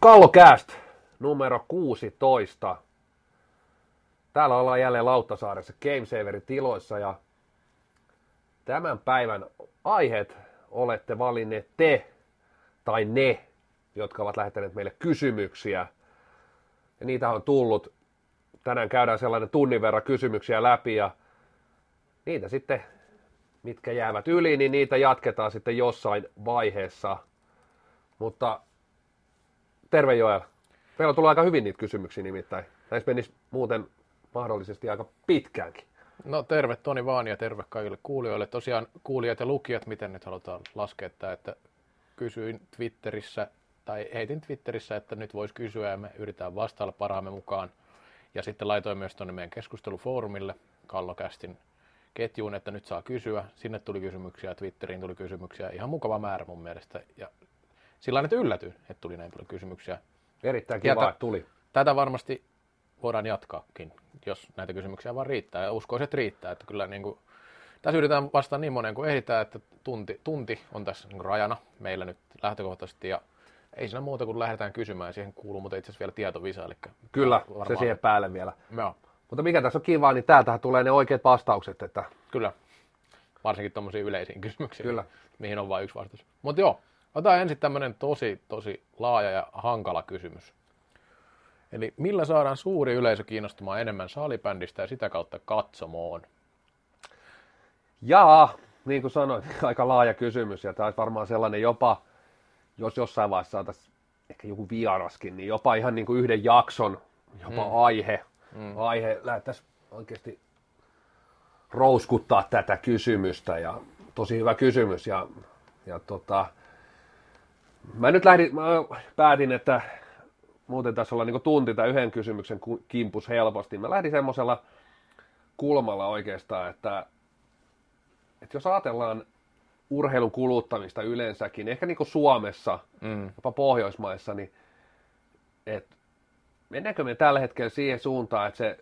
Kallokääst numero 16. Täällä ollaan jälleen Lauttasaaressa Gamesaverin tiloissa ja tämän päivän aiheet olette valinneet te tai ne, jotka ovat lähettäneet meille kysymyksiä. Ja niitä on tullut. Tänään käydään sellainen tunnin verran kysymyksiä läpi ja niitä sitten, mitkä jäävät yli, niin niitä jatketaan sitten jossain vaiheessa. Mutta terve Joel. Meillä on tullut aika hyvin niitä kysymyksiä nimittäin. Näissä menisi muuten mahdollisesti aika pitkäänkin. No terve Toni vaan ja terve kaikille kuulijoille. Tosiaan kuulijat ja lukijat, miten nyt halutaan laskea tämä, että kysyin Twitterissä, tai heitin Twitterissä, että nyt voisi kysyä ja me yritetään vastailla parhaamme mukaan. Ja sitten laitoin myös tuonne meidän keskustelufoorumille Kallokästin ketjuun, että nyt saa kysyä. Sinne tuli kysymyksiä, Twitteriin tuli kysymyksiä. Ihan mukava määrä mun mielestä. Ja sillä että yllätyin, että tuli näin paljon kysymyksiä. Erittäin kiva, että tuli. Tätä varmasti voidaan jatkaakin, jos näitä kysymyksiä vaan riittää. Ja uskoisin, että riittää. Että kyllä niin kuin, tässä yritetään vastata niin moneen kuin ehditään, että tunti, tunti on tässä niin rajana meillä nyt lähtökohtaisesti. Ja ei siinä muuta kuin lähdetään kysymään. Siihen kuuluu mutta itse asiassa vielä tietovisa. Eli kyllä, se siihen päälle vielä. Joo. Mutta mikä tässä on kiva, niin täältähän tulee ne oikeat vastaukset. Että... Kyllä. Varsinkin tuommoisiin yleisiin kysymyksiin, Kyllä. mihin on vain yksi vastaus. Mutta joo, Otetaan ensin tämmöinen tosi, tosi laaja ja hankala kysymys. Eli millä saadaan suuri yleisö kiinnostumaan enemmän salibändistä ja sitä kautta katsomoon? Jaa, niin kuin sanoit, aika laaja kysymys ja tämä olisi varmaan sellainen jopa, jos jossain vaiheessa saataisiin ehkä joku vieraskin, niin jopa ihan niin kuin yhden jakson jopa mm. aihe, mm. aihe lähdettäisiin oikeasti rouskuttaa tätä kysymystä ja tosi hyvä kysymys ja, ja tota, Mä nyt lähdin, mä päätin, että muuten tässä ollaan niin tunti tai yhden kysymyksen kimpus helposti. Mä lähdin semmoisella kulmalla oikeastaan, että, että jos ajatellaan urheilun kuluttamista yleensäkin, ehkä niin kuin Suomessa, mm. jopa Pohjoismaissa, niin että mennäänkö me tällä hetkellä siihen suuntaan, että se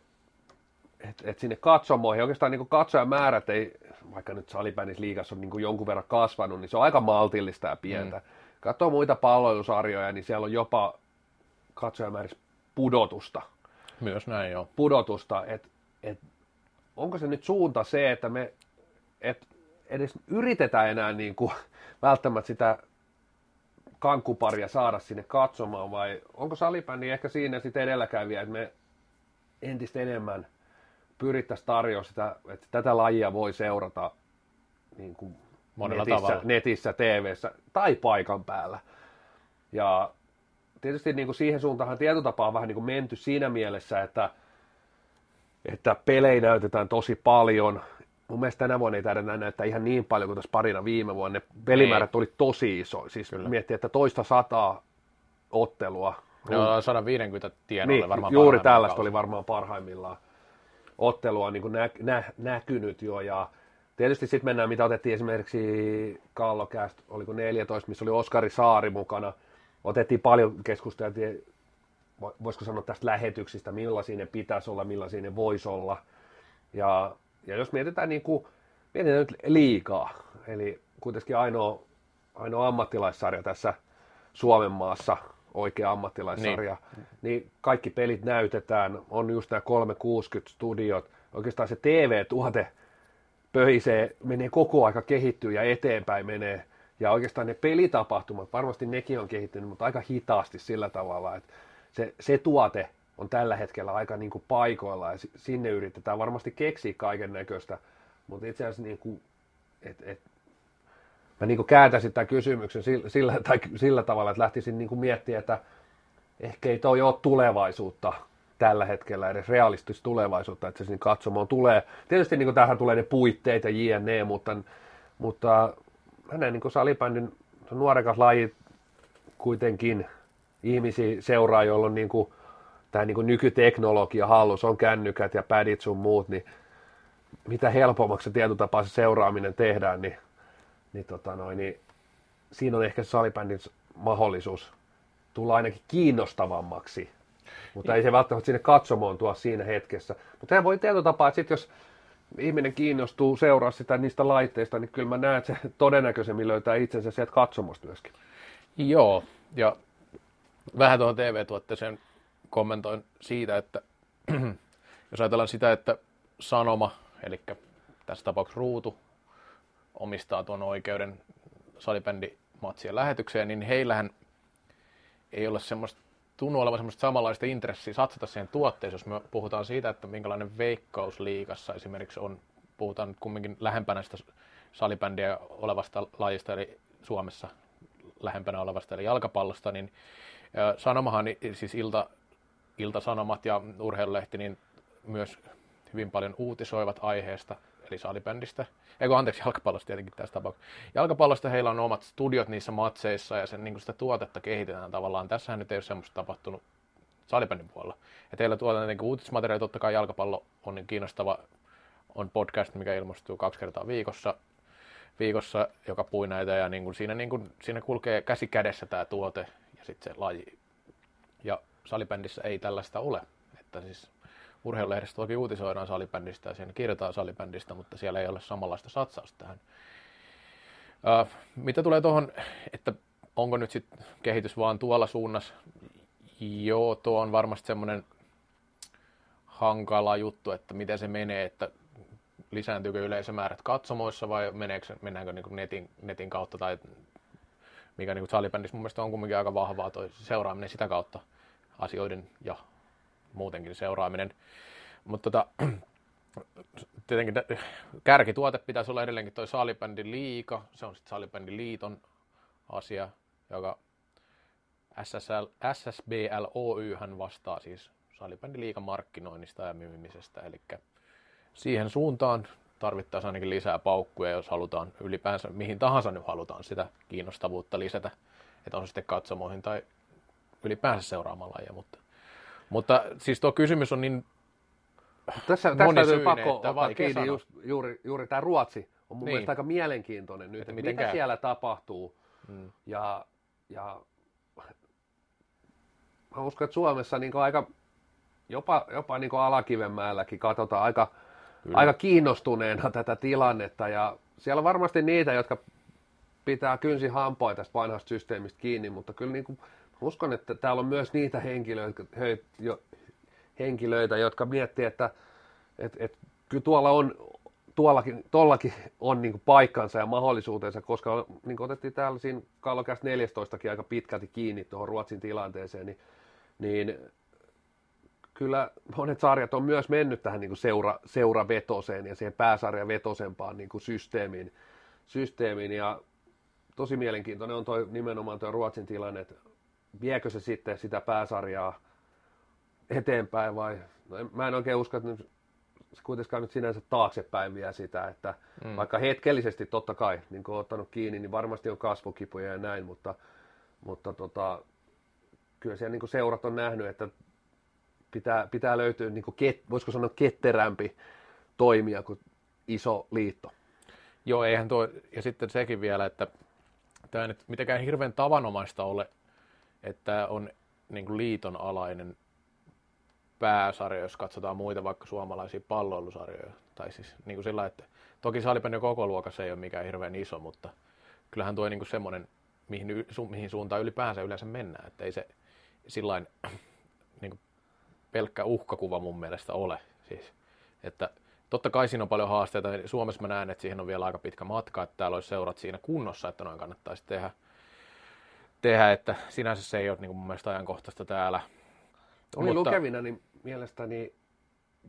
että et sinne katsomoihin, oikeastaan niin katsojamäärät ei, vaikka nyt salibändissä liigassa on niin jonkun verran kasvanut, niin se on aika maltillista ja pientä. Mm katsoo muita palvelusarjoja, niin siellä on jopa katsojamäärissä pudotusta. Myös näin, joo. Pudotusta, että et, onko se nyt suunta se, että me et edes yritetään enää niin kuin, välttämättä sitä kankkuparia saada sinne katsomaan, vai onko salibändi ehkä siinä sitten edelläkävijä, että me entistä enemmän pyrittäisiin tarjoa sitä, että tätä lajia voi seurata niin kuin Monella netissä, tavalla. netissä, TVssä tai paikan päällä. Ja tietysti niin kuin siihen suuntaan tietotapaa on vähän niin kuin menty siinä mielessä, että, että pelejä näytetään tosi paljon. Mun mielestä tänä vuonna ei taida näyttää ihan niin paljon kuin tässä parina viime vuonna. Ne pelimäärät oli tosi iso. Siis Kyllä. miettii, että toista sataa ottelua. Joo, 150 tienoille niin, varmaan Juuri tällaista kausi. oli varmaan parhaimmillaan ottelua niin kuin nä, nä, näkynyt jo. Ja Tietysti sitten mennään, mitä otettiin esimerkiksi Kallokäästä, oliko 14, missä oli Oskari Saari mukana. Otettiin paljon keskustelua, voisiko sanoa tästä lähetyksistä, millaisia ne pitäisi olla, millaisia ne voisi olla. Ja, ja jos mietitään, niin kuin, mietitään nyt liikaa, eli kuitenkin ainoa, ainoa ammattilaissarja tässä Suomen maassa, oikea ammattilaissarja, niin. niin kaikki pelit näytetään, on just nämä 360 studiot, oikeastaan se TV-tuote pöhisee, menee koko aika kehittyy ja eteenpäin menee. Ja oikeastaan ne pelitapahtumat, varmasti nekin on kehittynyt, mutta aika hitaasti sillä tavalla, että se, se tuote on tällä hetkellä aika niin kuin paikoilla ja sinne yritetään varmasti keksiä kaiken näköistä, mutta itse asiassa niin kuin, et, et, mä niin kuin kääntäisin tämän kysymyksen sillä, sillä, tai sillä tavalla, että lähtisin niin kuin miettimään, että ehkä ei toi ole tulevaisuutta tällä hetkellä edes realistista tulevaisuutta, että se sinne katsomaan tulee. Tietysti niin tähän tulee ne puitteet ja jne, mutta, mutta mä näen niin salibändin nuorekas laji kuitenkin ihmisiä seuraa, joilla on niin kuin, tämä niin kuin nykyteknologia hallus, on kännykät ja pädit sun muut, niin mitä helpommaksi se se seuraaminen tehdään, niin, niin, tota noin, niin siinä on ehkä salibändin mahdollisuus tulla ainakin kiinnostavammaksi mutta ei se välttämättä sinne katsomoon tuo siinä hetkessä. Mutta sehän voi tietotapaa, että sit jos ihminen kiinnostuu seuraa sitä niistä laitteista, niin kyllä mä näen, että se todennäköisemmin löytää itsensä sieltä katsomosta myöskin. Joo, ja vähän tuohon TV-tuotteeseen kommentoin siitä, että jos ajatellaan sitä, että Sanoma, eli tässä tapauksessa Ruutu, omistaa tuon oikeuden salibändimatsien lähetykseen, niin heillähän ei ole semmoista, tunnu olevan semmoista samanlaista intressiä satsata siihen tuotteeseen, jos me puhutaan siitä, että minkälainen veikkaus liikassa esimerkiksi on, puhutaan nyt kumminkin lähempänä sitä salibändiä olevasta lajista, eli Suomessa lähempänä olevasta, eli jalkapallosta, niin Sanomahan, siis Ilta, Ilta-Sanomat ja Urheilulehti, niin myös hyvin paljon uutisoivat aiheesta, eli salibändistä. Eikö anteeksi, jalkapallosta tietenkin tässä tapauksessa. Jalkapallosta heillä on omat studiot niissä matseissa ja sen, niin sitä tuotetta kehitetään tavallaan. Tässähän nyt ei ole semmoista tapahtunut salibändin puolella. Ja teillä tuotetaan niin uutismateriaali, totta kai jalkapallo on niin kiinnostava, on podcast, mikä ilmestyy kaksi kertaa viikossa, viikossa joka pui näitä ja niin kuin siinä, niin kuin, siinä kulkee käsi kädessä tämä tuote ja sitten se laji. Ja salibändissä ei tällaista ole. Että siis urheilulehdessä toki uutisoidaan salibändistä ja siinä kirjoitetaan salibändistä, mutta siellä ei ole samanlaista satsausta tähän. Ää, mitä tulee tuohon, että onko nyt sitten kehitys vaan tuolla suunnassa? Joo, tuo on varmasti semmoinen hankala juttu, että miten se menee, että lisääntyykö yleisömäärät katsomoissa vai meneekö, mennäänkö niin netin, netin kautta tai mikä niin salibändissä mun mielestä on kumminkin aika vahvaa toi seuraaminen sitä kautta asioiden ja muutenkin seuraaminen. Mutta tota, tietenkin kärkituote pitäisi olla edelleenkin toi salibändin liika, se on sitten salibändin liiton asia, joka SSL, SSBL Oy hän vastaa siis salibändin liikan markkinoinnista ja myymisestä, eli siihen suuntaan tarvittaisiin ainakin lisää paukkuja, jos halutaan ylipäänsä, mihin tahansa nyt halutaan sitä kiinnostavuutta lisätä, että on sitten katsomoihin tai ylipäänsä seuraamalla lajia, mutta, mutta siis tuo kysymys on niin tässä, tässä täytyy pakko ottaa kiinni just, juuri, juuri tämä Ruotsi on mun niin. mielestä aika mielenkiintoinen nyt, että miten mitä käy? siellä tapahtuu. Hmm. Ja, ja mä uskon, että Suomessa niin aika jopa, jopa niin alakivenmäelläkin katsotaan aika, Kyllä. aika kiinnostuneena tätä tilannetta ja siellä on varmasti niitä, jotka pitää kynsi hampaa tästä vanhasta systeemistä kiinni, mutta kyllä niin kuin, uskon, että täällä on myös niitä henkilöitä, jo, henkilöitä jotka miettii, että et, et, kyllä tuolla on, tuollakin, tuollakin on niin paikkansa ja mahdollisuutensa, koska niin otettiin täällä siinä Kallokäs 14 aika pitkälti kiinni tuohon Ruotsin tilanteeseen, niin, niin kyllä monet sarjat on myös mennyt tähän niin seura, seuravetoseen ja siihen pääsarjavetosempaan niin systeemiin, systeemiin. Ja tosi mielenkiintoinen on toi, nimenomaan tuo Ruotsin tilanne, että viekö se sitten sitä pääsarjaa eteenpäin vai no mä en oikein usko, että se kuitenkaan nyt sinänsä taaksepäin vie sitä, että mm. vaikka hetkellisesti totta kai, niin kun on ottanut kiinni, niin varmasti on kasvukipuja ja näin, mutta, mutta tota, kyllä siellä niin seurat on nähnyt, että pitää, pitää löytyä, niin ket, voisiko sanoa, ketterämpi toimija kuin iso liitto. Joo, eihän tuo, ja sitten sekin vielä, että tämä ei nyt mitenkään hirveän tavanomaista ole, että on niin kuin liiton alainen pääsarja, jos katsotaan muita vaikka suomalaisia palloilusarjoja. Tai siis niin kuin sillä, että toki salibändin koko luokassa ei ole mikään hirveän iso, mutta kyllähän tuo niin semmoinen, mihin, su, mihin suuntaan ylipäänsä yleensä mennään. Että ei se sillain niin kuin pelkkä uhkakuva mun mielestä ole. Siis, että totta kai siinä on paljon haasteita. Suomessa mä näen, että siihen on vielä aika pitkä matka, että täällä olisi seurat siinä kunnossa, että noin kannattaisi tehdä. Tehdä että sinänsä se ei ole niin kuin mun mielestä ajankohtaista täällä. Oli Mutta... lukevina, niin mielestäni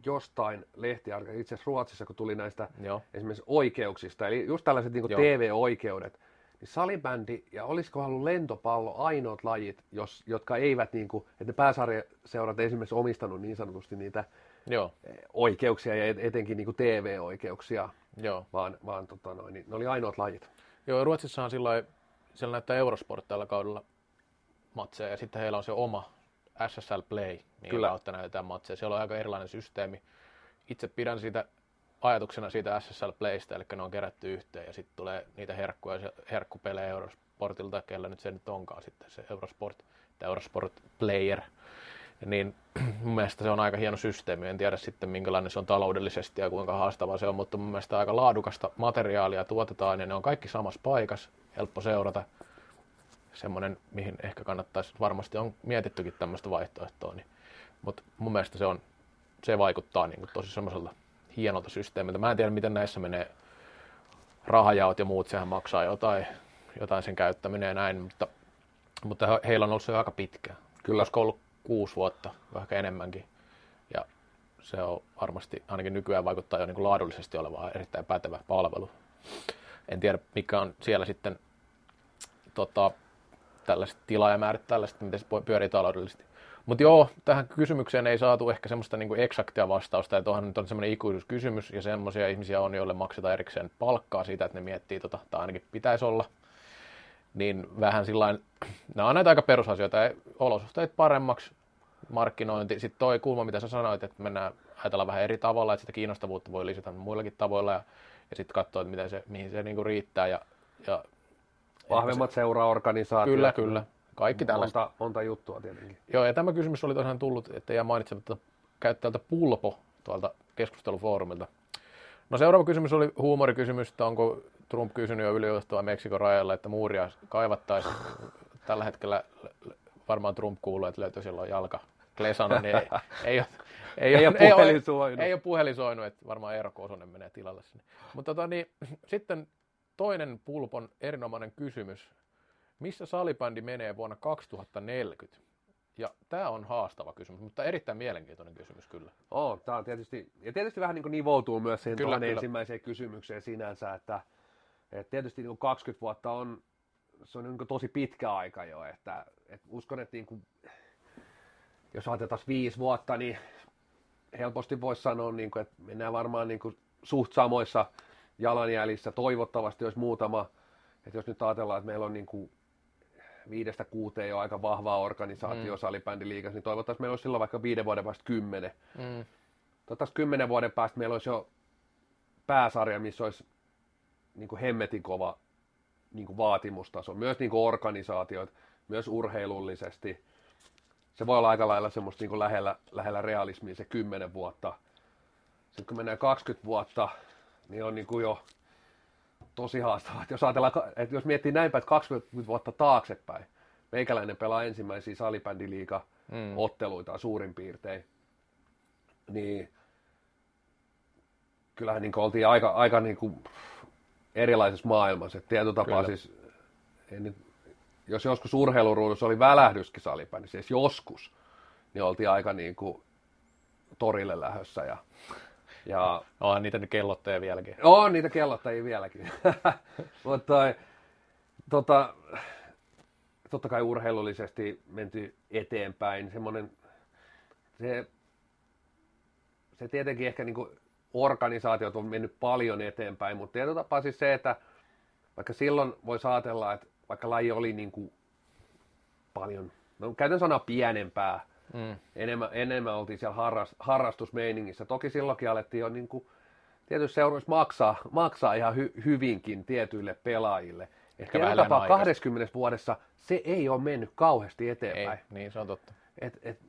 jostain lehtiarka, itse asiassa Ruotsissa, kun tuli näistä Joo. esimerkiksi oikeuksista, eli just tällaiset niin TV-oikeudet, niin salibändi ja olisiko ollut lentopallo ainoat lajit, jos, jotka eivät, niin kuin, että ne pääsarjaseurat esimerkiksi omistanut niin sanotusti niitä Joo. oikeuksia ja etenkin niin kuin TV-oikeuksia, Joo. vaan, vaan tota noin, niin ne oli ainoat lajit. Joo, Ruotsissahan sillä siellä näyttää Eurosport tällä kaudella matseja ja sitten heillä on se oma SSL Play, niin Kyllä. kautta näytetään matseja. Siellä on aika erilainen systeemi. Itse pidän siitä ajatuksena siitä SSL Playstä, eli ne on kerätty yhteen ja sitten tulee niitä herkkuja, herkkupelejä Eurosportilta, kellä nyt se nyt onkaan sitten se Eurosport, Eurosport Player. Niin mun mielestä se on aika hieno systeemi. En tiedä sitten minkälainen se on taloudellisesti ja kuinka haastavaa se on, mutta mun mielestä aika laadukasta materiaalia tuotetaan ja ne on kaikki samassa paikassa, helppo seurata. semmoinen, mihin ehkä kannattaisi, varmasti on mietittykin tämmöistä vaihtoehtoa, niin, mutta mun mielestä se, on, se vaikuttaa niin kuin tosi semmoiselta hienolta systeemiltä. Mä en tiedä, miten näissä menee rahajaot ja muut, sehän maksaa jotain, jotain sen käyttäminen ja näin, mutta, mutta heillä on ollut se aika pitkä. Kyllä. Olisiko ollut kuusi vuotta, ehkä enemmänkin. Ja se on varmasti, ainakin nykyään vaikuttaa jo niin kuin laadullisesti olevaa erittäin pätevä palvelu. En tiedä, mikä on siellä sitten tota, tällaiset tilaajamäärät, tällaiset, miten se pyörii taloudellisesti. Mutta joo, tähän kysymykseen ei saatu ehkä semmoista niinku eksaktia vastausta, että onhan nyt on semmoinen ikuisuuskysymys, ja semmoisia ihmisiä on, joille maksetaan erikseen palkkaa siitä, että ne miettii, tota, tai ainakin pitäisi olla. Niin vähän sillain, nämä on näitä aika perusasioita, olosuhteet paremmaksi, markkinointi. Sitten toi kulma, mitä sä sanoit, että mennään ajatellaan vähän eri tavalla, että sitä kiinnostavuutta voi lisätä muillakin tavoilla, ja, ja sitten katsoa, että miten se, mihin se niinku riittää, ja, ja Vahvemmat seuraorganisaatiot. Kyllä, kyllä. Kaikki tällaista. Monta, monta juttua tietenkin. Joo, ja tämä kysymys oli tosiaan tullut, että jää mainitsematta käyttäjältä Pulpo tuolta keskustelufoorumilta. No seuraava kysymys oli huumorikysymys, että onko Trump kysynyt jo ylijohtoa Meksikon rajalla, että muuria kaivattaisiin. Tällä hetkellä varmaan Trump kuuluu, että löytyy silloin jalka klesana, niin ei, ei, ole, ei, ei, ole, ei, ole, soinut. ei ole puhelisoinut, että varmaan Eero Kosonen menee tilalle sinne. Mutta tota, niin, sitten toinen Pulpon erinomainen kysymys missä salibändi menee vuonna 2040? Ja tämä on haastava kysymys, mutta erittäin mielenkiintoinen kysymys kyllä. Oh, tämä on tietysti, ja tietysti vähän niin kuin nivoutuu myös siihen kyllä, kyllä. ensimmäiseen kysymykseen sinänsä, että, että tietysti niin kuin 20 vuotta on, se on niin tosi pitkä aika jo, että, että uskon, että niin kuin, jos ajatellaan viisi vuotta, niin helposti voisi sanoa, niin kuin, että mennään varmaan niin kuin suht samoissa jalanjäljissä, toivottavasti olisi muutama, että jos nyt ajatellaan, että meillä on niin kuin viidestä kuuteen jo aika vahvaa organisaatio mm. salibändiliigassa, niin toivottavasti meillä olisi silloin vaikka viiden vuoden päästä kymmenen. Mm. Toivottavasti kymmenen vuoden päästä meillä olisi jo pääsarja, missä olisi niin kuin hemmetin kova niin kuin vaatimustaso, myös niin kuin organisaatiot, myös urheilullisesti. Se voi olla aika lailla semmoista niin kuin lähellä, lähellä realismia se kymmenen vuotta. Sitten kun mennään 20 vuotta, niin on niin kuin jo tosi haastavaa. Jos että jos miettii näin päin, että 20 vuotta taaksepäin, meikäläinen pelaa ensimmäisiä salibändiliiga mm. otteluita suurin piirtein, niin kyllähän niin oltiin aika, aika niin kuin erilaisessa maailmassa. Et tietyllä tapaa siis, en jos joskus urheiluruudussa oli välähdyskin salibändi, siis joskus, niin oltiin aika niin kuin torille lähössä ja ja, Onhan niitä kellottajia vieläkin. On niitä kellottajia vieläkin. Mutta tota, totta kai urheilullisesti menty eteenpäin. Semmoinen, se, se tietenkin ehkä niin kuin organisaatiot on mennyt paljon eteenpäin, mutta tietyllä tapaa siis se, että vaikka silloin voi ajatella, että vaikka laji oli niin kuin paljon, no käytän sanaa pienempää, Mm. Enemmän, enemmän oltiin siellä harrast, harrastusmeiningissä. Toki silloinkin alettiin jo niin kuin, tietysti seuroissa maksaa, maksaa ihan hy, hyvinkin tietyille pelaajille. Ehkä vähän tapaa 20 vuodessa se ei ole mennyt kauheasti eteenpäin. Ei, niin se on totta. Et, et,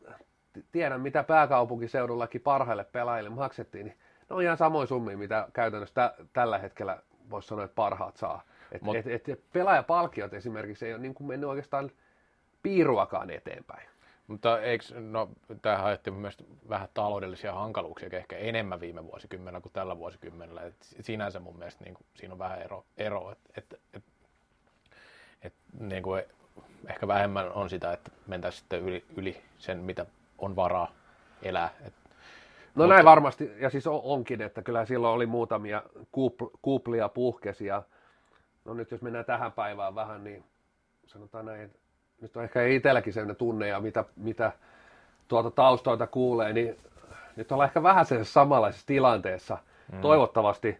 tiedän, mitä pääkaupunkiseudullakin parhaille pelaajille maksettiin, niin ne on ihan samoin summia, mitä käytännössä tä, tällä hetkellä voisi sanoa, että parhaat saa. Et, Mut, et, et, pelaajapalkkiot esimerkiksi ei ole niin kuin mennyt oikeastaan piiruakaan eteenpäin. Mutta eikö, no tämähän aiheutti myös vähän taloudellisia hankaluuksia ehkä enemmän viime vuosikymmenellä kuin tällä vuosikymmenellä. Et sinänsä mun mielestä niin kuin, siinä on vähän ero, ero että et, et, et, niin kuin, ehkä vähemmän on sitä, että mentäisiin sitten yli, yli sen, mitä on varaa elää. Et, no mutta... näin varmasti, ja siis onkin, että kyllä silloin oli muutamia kuplia puhkesi, ja no nyt jos mennään tähän päivään vähän, niin sanotaan näin, että nyt on ehkä itselläkin sellainen tunne ja mitä, mitä tuolta taustoilta kuulee, niin nyt ollaan ehkä vähän sen samanlaisessa tilanteessa. Mm. Toivottavasti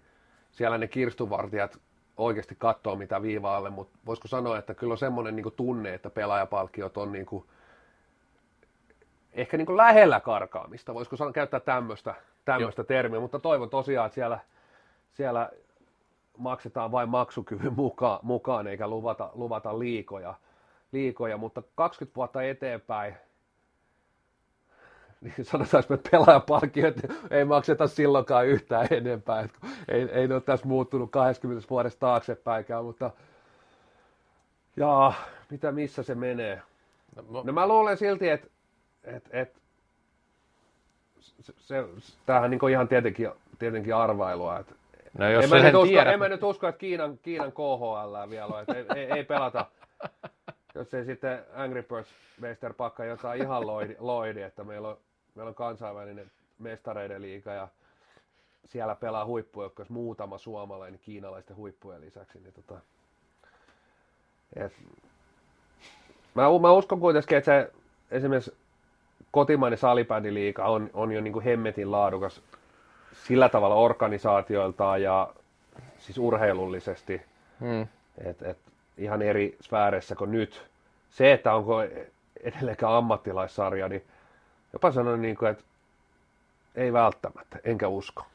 siellä ne kirstuvartijat oikeasti katsoo mitä viivaalle, mutta voisiko sanoa, että kyllä on semmoinen niin tunne, että pelaajapalkkiot on niin kuin, ehkä niin kuin lähellä karkaamista, voisiko sanoa, käyttää tämmöistä, tämmöistä termiä, mutta toivon tosiaan, että siellä, siellä maksetaan vain maksukyvyn mukaan, mukaan eikä luvata, luvata liikoja liikoja, mutta 20 vuotta eteenpäin, niin sanotaan, että pelaajapalkkiot ei makseta silloinkaan yhtään enempää. Että ei, ei ne ole tässä muuttunut 20 vuodesta taaksepäinkään, mutta Jaa, mitä missä se menee? No, No mä luulen silti, että et, et, se, se, tämähän niin ihan tietenkin, tietenkin arvailua. Et, no jos en, mä nyt usko, en mä nyt usko, että Kiinan, Kiinan KHL vielä on, että ei, ei, ei, pelata, jos ei sitten Angry Birds Meister pakka jotain ihan loidi, loidi, että meillä on, meillä on kansainvälinen mestareiden liiga ja siellä pelaa huippujoukkoja, muutama suomalainen kiinalaisten huippujen lisäksi. Niin tota, et, mä, mä uskon kuitenkin, että se esimerkiksi kotimainen salibändiliiga on, on jo niin kuin hemmetin laadukas sillä tavalla organisaatioiltaan ja siis urheilullisesti, hmm. että et ihan eri sfääreissä kuin nyt. Se, että onko edelleenkään ammattilaissarja, niin jopa sanon niin kuin, että ei välttämättä, enkä usko.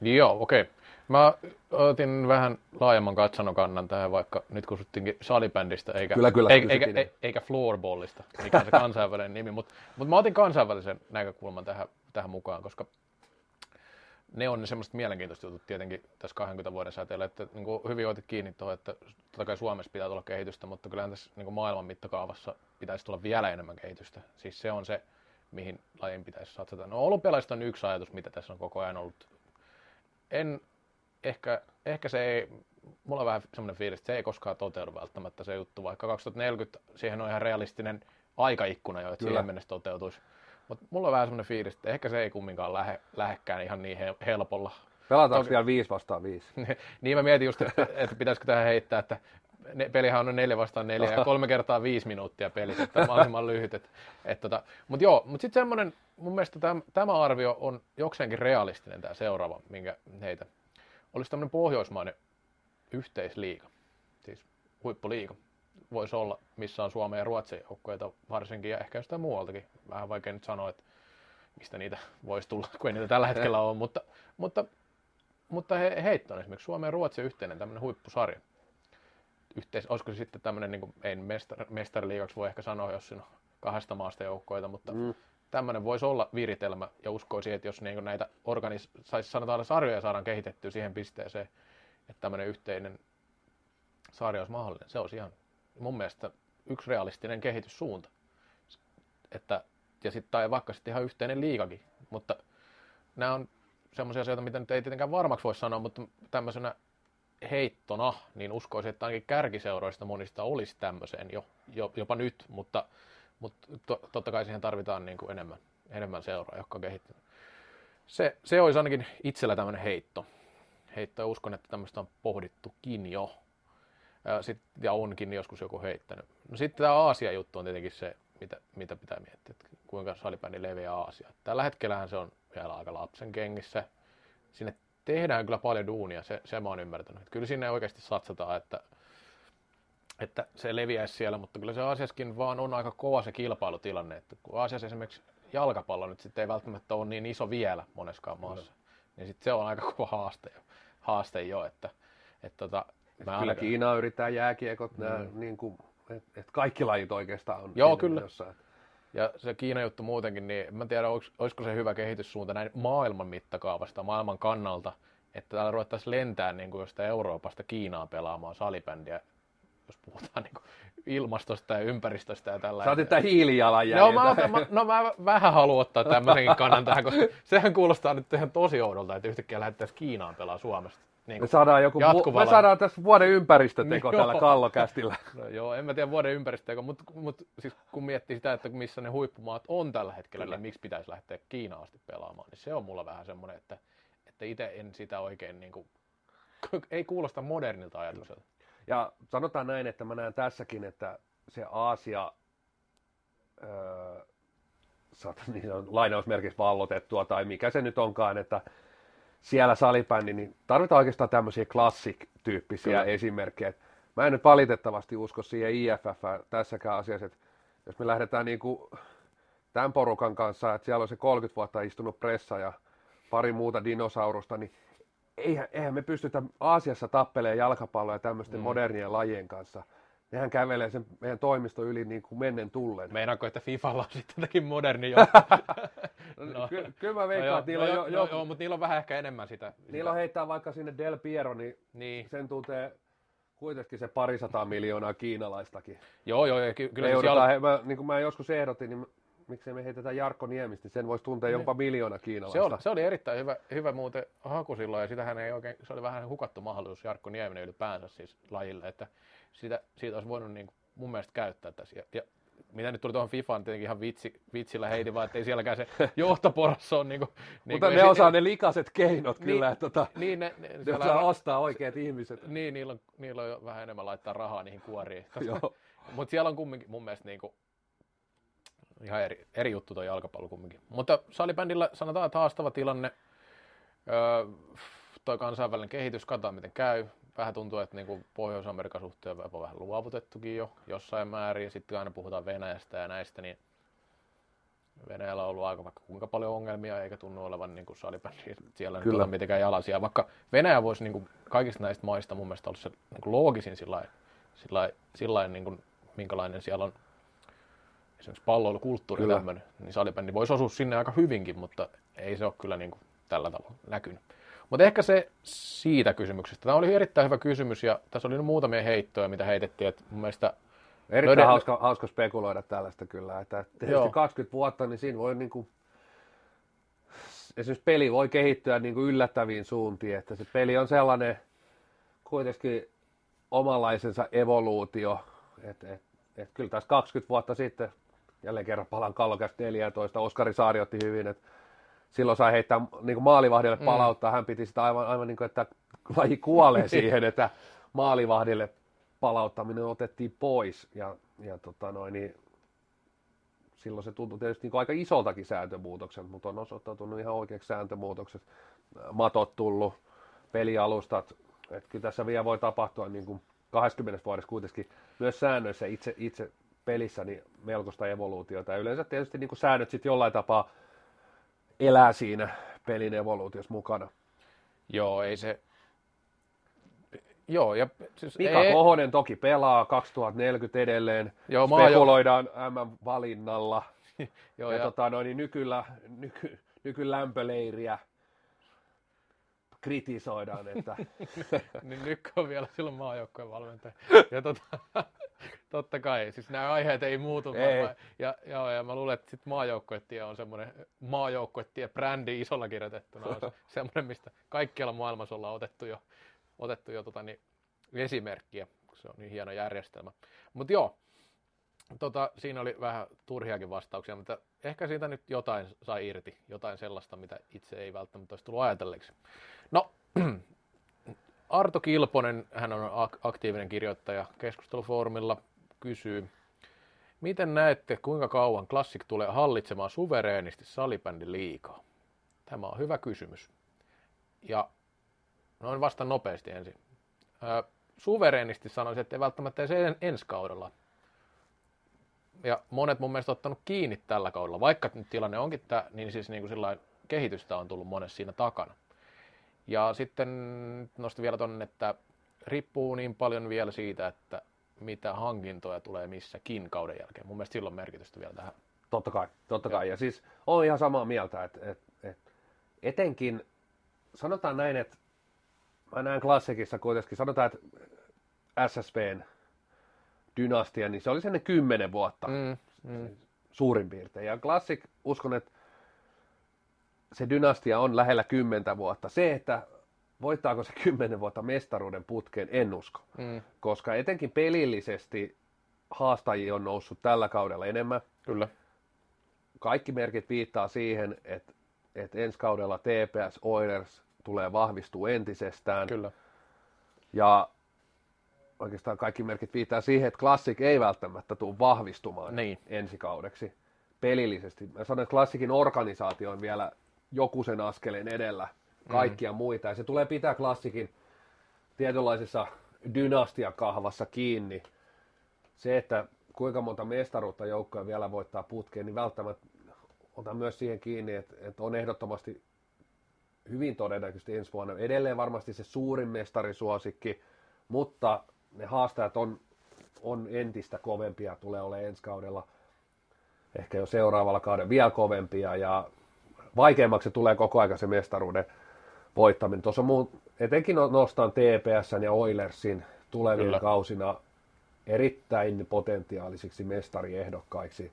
Joo, okei. Okay. Mä otin vähän laajemman katsannokannan tähän, vaikka nyt kusuttiinkin salibändistä, eikä, Kyllä, kyllä, eikä, eikä, eikä floorballista, mikä on se kansainvälinen nimi. Mutta mut mä otin kansainvälisen näkökulman tähän, tähän mukaan, koska ne on ne semmoiset mielenkiintoiset jutut tietenkin tässä 20 vuoden säteellä, että niin kuin hyvin otit kiinni tuohon, että totta kai Suomessa pitää tulla kehitystä, mutta kyllähän tässä niin kuin maailman mittakaavassa pitäisi tulla vielä enemmän kehitystä. Siis se on se, mihin lajin pitäisi satsata. No olympialaiset on yksi ajatus, mitä tässä on koko ajan ollut. En, ehkä, ehkä se ei, mulla on vähän semmoinen fiilis, että se ei koskaan toteudu välttämättä se juttu, vaikka 2040 siihen on ihan realistinen aikaikkuna jo, että Kyllä. siihen mennessä toteutuisi. Mutta mulla on vähän semmoinen fiilis, että ehkä se ei kumminkaan lähe, lähekkään ihan niin he- helpolla. Pelataanko Toki- vielä 5 vastaan 5? niin mä mietin just, että, että pitäisikö tähän heittää, että ne, pelihän on neljä vastaan neljä ja kolme kertaa viisi minuuttia pelissä, että mahdollisimman lyhyt. Et, et tota, mutta joo, mutta sitten semmoinen, mun mielestä tämä, tämä arvio on jokseenkin realistinen tämä seuraava, minkä heitä. Olisi tämmöinen pohjoismainen yhteisliiga, siis huippuliiga. Voisi olla, missä on Suomen ja Ruotsin joukkueita varsinkin ja ehkä jostain muualtakin. Vähän vaikea nyt sanoa, että mistä niitä voisi tulla, kun ei niitä tällä hetkellä ole, mutta, mutta, mutta he, heitto on esimerkiksi Suomen ja Ruotsin yhteinen tämmöinen huippusarja. Yhteis, olisiko se sitten tämmöinen, niin kuin, ei mestar, mestariliigaksi voi ehkä sanoa, jos siinä on kahdesta maasta joukkoita, mutta mm. Tämmöinen voisi olla viritelmä. Ja uskoisin, että jos niin näitä organis, saisi sanotaan sarjoja saadaan kehitettyä siihen pisteeseen, että tämmöinen yhteinen sarja olisi mahdollinen, se olisi ihan mun mielestä yksi realistinen kehityssuunta. Että, ja sitten tai vaikka sitten ihan yhteinen liigakin, mutta nämä on semmoisia asioita, mitä nyt ei tietenkään varmaksi voi sanoa, mutta tämmöisenä heittona, niin uskoisin, että ainakin kärkiseuroista monista olisi tämmöiseen jo, jo jopa nyt, mutta, mutta to, totta kai siihen tarvitaan niin kuin enemmän, enemmän seuraa, jotka on kehittynyt. Se, se olisi ainakin itsellä tämmöinen heitto. Heitto ja uskon, että tämmöistä on pohdittukin jo. Sit, ja onkin joskus joku heittänyt. No sitten tämä Aasia-juttu on tietenkin se, mitä, mitä pitää miettiä, että kuinka salibändi leviää Aasia. Tällä hetkellähän se on vielä aika lapsen kengissä. Sinne tehdään kyllä paljon duunia, se, se mä oon ymmärtänyt. Että kyllä sinne oikeasti satsataan, että, että se leviäisi siellä, mutta kyllä se Aasiaskin vaan on aika kova se kilpailutilanne. Että kun Aasiassa esimerkiksi jalkapallo nyt sitten ei välttämättä ole niin iso vielä moneskaan maassa, niin sitten se on aika kova haaste jo, haaste jo että, että tota, Mä kyllä ainakin... Kiina yrittää jääkiekot, mm. niin kuin, että et kaikki lajit oikeastaan on Joo, kyllä. jossain. Ja se Kiinan juttu muutenkin, niin mä tiedän, olisiko se hyvä kehityssuunta näin maailman mittakaavasta, maailman kannalta, että täällä ruvettaisiin lentää niin kuin jostain Euroopasta Kiinaan pelaamaan salibändiä, jos puhutaan niin kuin ilmastosta ja ympäristöstä ja tällä. Sä otit tämän hiilijalanjäljen. No mä, mä, no mä vähän haluan ottaa tämmöisenkin kannan tähän, koska sehän kuulostaa nyt ihan tosi oudolta, että yhtäkkiä lähdettäisiin Kiinaan pelaa Suomesta. Niin me saadaan, joku, me saadaan tässä vuoden ympäristöteko tällä kallokästillä. No, joo, en mä tiedä vuoden ympäristöteko, mutta, mutta siis kun miettii sitä, että missä ne huippumaat on tällä hetkellä, Kyllä. niin miksi pitäisi lähteä Kiinaan asti pelaamaan, niin se on mulla vähän semmoinen, että, että itse en sitä oikein, niin kuin, ei kuulosta modernilta ajatukselta. Ja sanotaan näin, että mä näen tässäkin, että se Aasia, öö, niin on lainausmerkissä vallotettua tai mikä se nyt onkaan, että siellä salibändi, niin tarvitaan oikeastaan tämmöisiä klassik-tyyppisiä Kyllä. esimerkkejä. Mä en nyt valitettavasti usko siihen IFF tässäkään asiassa, että jos me lähdetään niin kuin tämän porukan kanssa, että siellä on se 30 vuotta istunut pressa ja pari muuta dinosaurusta, niin eihän, eihän me pystytä Aasiassa tappelemaan jalkapalloa ja tämmöisten mm. modernien lajien kanssa. Nehän kävelee sen meidän toimisto yli niin kuin mennen tullen. Meinaanko, että Fifalla on sitten jotakin moderni jo? no, Ky- kyllä mä veikkaan, no, että niillä no, on jo, jo, jo, mutta niillä on vähän ehkä enemmän sitä. Niillä on heittää vaikka sinne Del Piero, niin, niin. sen tuntee kuitenkin se parisataa miljoonaa kiinalaistakin. Joo, joo, ja ky- kyllä Me joudutaan, siellä, he, mä, niin kuin mä joskus ehdotin, niin miksei me heitetään Jarkko Niemistä, niin sen voisi tuntea jopa miljoona se, kiinalaista. oli, se oli erittäin hyvä, hyvä muuten haku silloin, ja sitähän ei oikein, se oli vähän hukattu mahdollisuus Jarkko Nieminen ylipäänsä siis lajille, että sitä, siitä olisi voinut niin kuin, mun mielestä käyttää tässä. Ja, ja mitä nyt tuli tuohon Fifaan, tietenkin ihan vitsi, vitsillä heitin, vaan ettei sielläkään se johtoporassa on niin kuin, niin Mutta kuin, ne osaa ne likaset keinot Niin, kyllä, että tota, Niin, ne, ne, ne osaa ostaa oikeat ihmiset. niin niillä, on, niillä on jo vähän enemmän laittaa rahaa niihin kuoriin. Mutta siellä on kumminkin mun mielestä niinku, ihan eri, eri juttu tuo jalkapallo kumminkin. Mutta salibändillä sanotaan, että haastava tilanne. Öö, toi kansainvälinen kehitys, katsotaan miten käy. Vähän tuntuu, että niinku Pohjois-Amerikan suhteen on vähän luovutettukin jo jossain määrin. Sitten aina puhutaan Venäjästä ja näistä, niin Venäjällä on ollut aika vaikka kuinka paljon ongelmia, eikä tunnu olevan niin kuin salibändi siellä Kyllä. Nyt mitenkään jalasia. Vaikka Venäjä voisi niin kuin kaikista näistä maista mun mielestä olla se niin kuin loogisin sillä sillä sillä niin kuin, minkälainen siellä on esimerkiksi palloilukulttuuri Kyllä. tämmöinen, niin salibändi voisi osua sinne aika hyvinkin, mutta ei se ole kyllä niin kuin tällä tavalla näkynyt. Mutta ehkä se siitä kysymyksestä. Tämä oli erittäin hyvä kysymys ja tässä oli nyt muutamia heittoja, mitä heitettiin. Että mun mielestä Erittäin Löydä- hauska, hauska spekuloida tällaista kyllä, että tietysti Joo. 20 vuotta, niin siinä voi niin kuin, esimerkiksi peli voi kehittyä niin kuin yllättäviin suuntiin, että se peli on sellainen kuitenkin omanlaisensa evoluutio, että et, et kyllä tässä 20 vuotta sitten, jälleen kerran palan kallokästä 14, Oskari Saari otti hyvin, että silloin sai heittää niin maalivahdille palauttaa, hän piti sitä aivan, aivan niin kuin, että laji kuolee siihen, että maalivahdille palauttaminen otettiin pois. Ja, ja tota noin, niin silloin se tuntui tietysti niin aika isoltakin sääntömuutokselta, mutta on osoittautunut ihan oikeaksi sääntömuutokset. Matot tullut, pelialustat, että kyllä tässä vielä voi tapahtua niin kuin 20 vuodessa kuitenkin myös säännöissä itse, itse pelissä niin melkoista evoluutiota. Ja yleensä tietysti niin kuin säännöt sitten jollain tapaa elää siinä pelin evoluutiossa mukana. joo, ei se... Joo, ja siis Mika ei, Kohonen toki pelaa 2040 edelleen. Joo, Spekuloidaan M-valinnalla. joo, ja, ja, tota, noin, niin nykyllä, nyky, nykylämpöleiriä kritisoidaan, että niin nyt on vielä silloin maajoukkojen valmentaja. Ja tota, totta kai, siis nämä aiheet ei muutu. Ei. Ja, joo, ja mä luulen, että sit maajoukkoetie on semmoinen maajoukkoetie brändi isolla kirjoitettuna. On se, semmoinen, mistä kaikkialla maailmassa ollaan otettu jo, otettu jo tota, niin, esimerkkiä. kun Se on niin hieno järjestelmä. Mutta joo, tota, siinä oli vähän turhiakin vastauksia, mutta ehkä siitä nyt jotain sai irti, jotain sellaista, mitä itse ei välttämättä olisi tullut ajatelleeksi. No, Arto Kilponen, hän on ak- aktiivinen kirjoittaja keskustelufoorumilla, kysyy, miten näette, kuinka kauan Classic tulee hallitsemaan suvereenisti salibändin liikaa? Tämä on hyvä kysymys. Ja noin vasta nopeasti ensin. Ö, suvereenisti sanoisin, että ei välttämättä en- ensi kaudella. Ja monet mun mielestä ottanut kiinni tällä kaudella. Vaikka nyt tilanne onkin tämä, niin siis niin kuin kehitystä on tullut monessa siinä takana. Ja sitten nostin vielä tuonne, että riippuu niin paljon vielä siitä, että mitä hankintoja tulee missäkin kauden jälkeen. Mun mielestä sillä on merkitystä vielä tähän. totta kai, totta kai. Ja siis on ihan samaa mieltä, että, että, että etenkin, sanotaan näin, että mä näen klassikissa kuitenkin, sanotaan, että SSPn dynastia, niin se oli sellainen kymmenen vuotta Mm, mm. suurin piirtein. Ja Classic, uskon, että se dynastia on lähellä kymmentä vuotta. Se, että voittaako se kymmenen vuotta mestaruuden putkeen, en usko. Mm, Koska etenkin pelillisesti haastajia on noussut tällä kaudella enemmän. kyllä. Kaikki merkit viittaa siihen, että, että ensi kaudella TPS Oilers tulee vahvistua entisestään. Kyllä. Ja oikeastaan kaikki merkit viittaa siihen, että Classic ei välttämättä tule vahvistumaan Niin. ensi kaudeksi pelillisesti. Mä sanon, että Classicin organisaatio on vielä joku sen askeleen edellä kaikkia mm. muita. Ja se tulee pitää Classicin tietynlaisessa dynastiakahvassa kiinni. Se, että kuinka monta mestaruutta joukkoja vielä voittaa putkeen, niin välttämättä otan myös siihen kiinni, että, että on ehdottomasti hyvin todennäköisesti ensi vuonna edelleen varmasti se suurin mestarisuosikki, mutta ne haastajat on, on entistä kovempia, tulee olemaan ensi kaudella ehkä jo seuraavalla kaudella vielä kovempia ja vaikeammaksi se tulee koko ajan se mestaruuden voittaminen. Tuossa muu, etenkin no- nostan TPSn ja Oilersin tulevina Kyllä. kausina erittäin potentiaalisiksi mestariehdokkaiksi.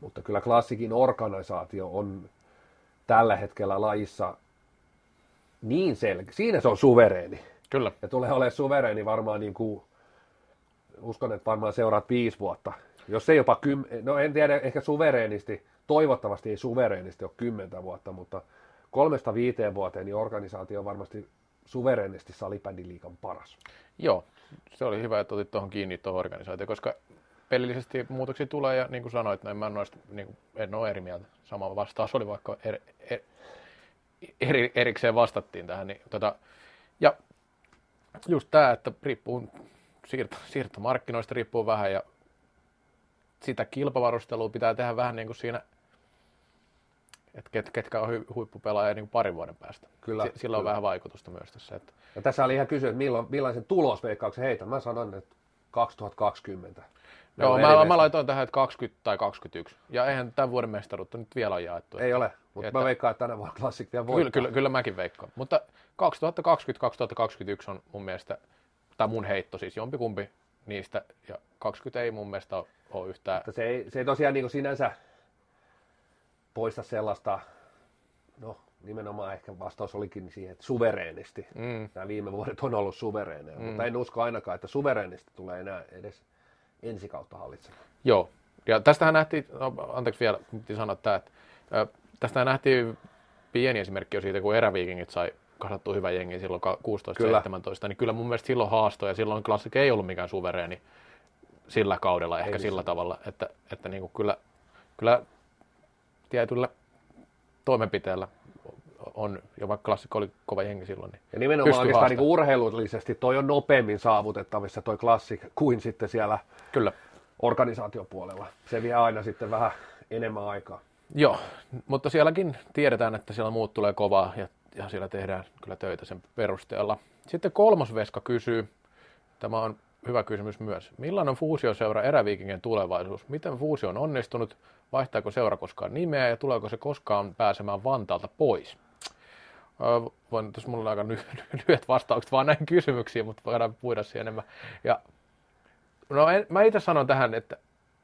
Mutta kyllä klassikin organisaatio on tällä hetkellä lajissa niin selkeä. Siinä se on suvereeni. Kyllä. Ja tulee olemaan suvereeni varmaan niin kuin, uskon, että varmaan seuraat viisi vuotta. Jos ei jopa kym, no en tiedä, ehkä suvereenisti, toivottavasti ei suvereenisti ole kymmentä vuotta, mutta kolmesta viiteen vuoteen niin organisaatio on varmasti suvereenisti salibändiliikan paras. Joo, se oli hyvä, että otit tuohon kiinni tuohon organisaatioon, koska pelillisesti muutoksia tulee ja niin kuin sanoit, niin mä en, noista, niin kuin, en ole eri mieltä. Sama vastaus oli, vaikka eri, eri, erikseen vastattiin tähän. Niin, tota, ja just tämä, että riippuu siirto, siirtomarkkinoista riippuu vähän ja sitä kilpavarustelua pitää tehdä vähän niin kuin siinä, että ket, ketkä on hu- huippupelaajia niin parin vuoden päästä. Kyllä, S- sillä on kyllä. vähän vaikutusta myös tässä. Että, Ja tässä oli ihan kysyä, että milloin, millaisen tulosveikkauksen heitän. Mä sanon, että 2020. Ne Joo, on mä, mä laitoin tähän, että 20 tai 21. Ja eihän tämän vuoden mestaruutta nyt vielä ole jaettu. Ei ole, mutta Että- mä veikkaan, että tänä vuonna Classic vielä Kyllä, voittaa. kyllä, kyllä mäkin veikkaan. Mutta 2020-2021 on mun mielestä, tai mun heitto siis jompikumpi niistä, ja 20 ei mun mielestä ole, ole yhtään. Mutta se ei, se ei tosiaan niin sinänsä poista sellaista, no nimenomaan ehkä vastaus olikin siihen, että suvereenisti. Mm, Nämä viime vuodet on ollut suvereeneja, mm. mutta en usko ainakaan, että suvereenisti tulee enää edes ensi kautta hallitsemaan. joo. Ja tästähän nähtiin, no, anteeksi vielä, piti sanoa tämä, että ö, tästähän nähtiin pieni esimerkki jo siitä, kun eräviikingit sai kasattua hyvän jengin silloin ka- 16-17, niin kyllä mun mielestä silloin haastoi ja silloin Classic ei ollut mikään suvereeni sillä kaudella ehkä missään. sillä tavalla, että, että niin kuin kyllä, kyllä tietyllä toimenpiteellä on, ja vaikka klassikko oli kova jengi silloin, niin Ja nimenomaan oikeastaan niin urheilullisesti toi on nopeammin saavutettavissa toi klassik kuin sitten siellä kyllä. organisaatiopuolella. Se vie aina sitten vähän enemmän aikaa. Joo, mutta sielläkin tiedetään, että siellä muut tulee kovaa ja, ja siellä tehdään kyllä töitä sen perusteella. Sitten kolmas Veska kysyy, tämä on hyvä kysymys myös. Millainen on fuusioseura eräviikingien tulevaisuus? Miten fuusio on onnistunut? Vaihtaako seura koskaan nimeä ja tuleeko se koskaan pääsemään Vantaalta pois? Voin, tässä mulla on aika ly- lyhyet vastaukset vaan näihin kysymyksiin, mutta voidaan puida siihen enemmän. Ja, no en, mä itse sanon tähän, että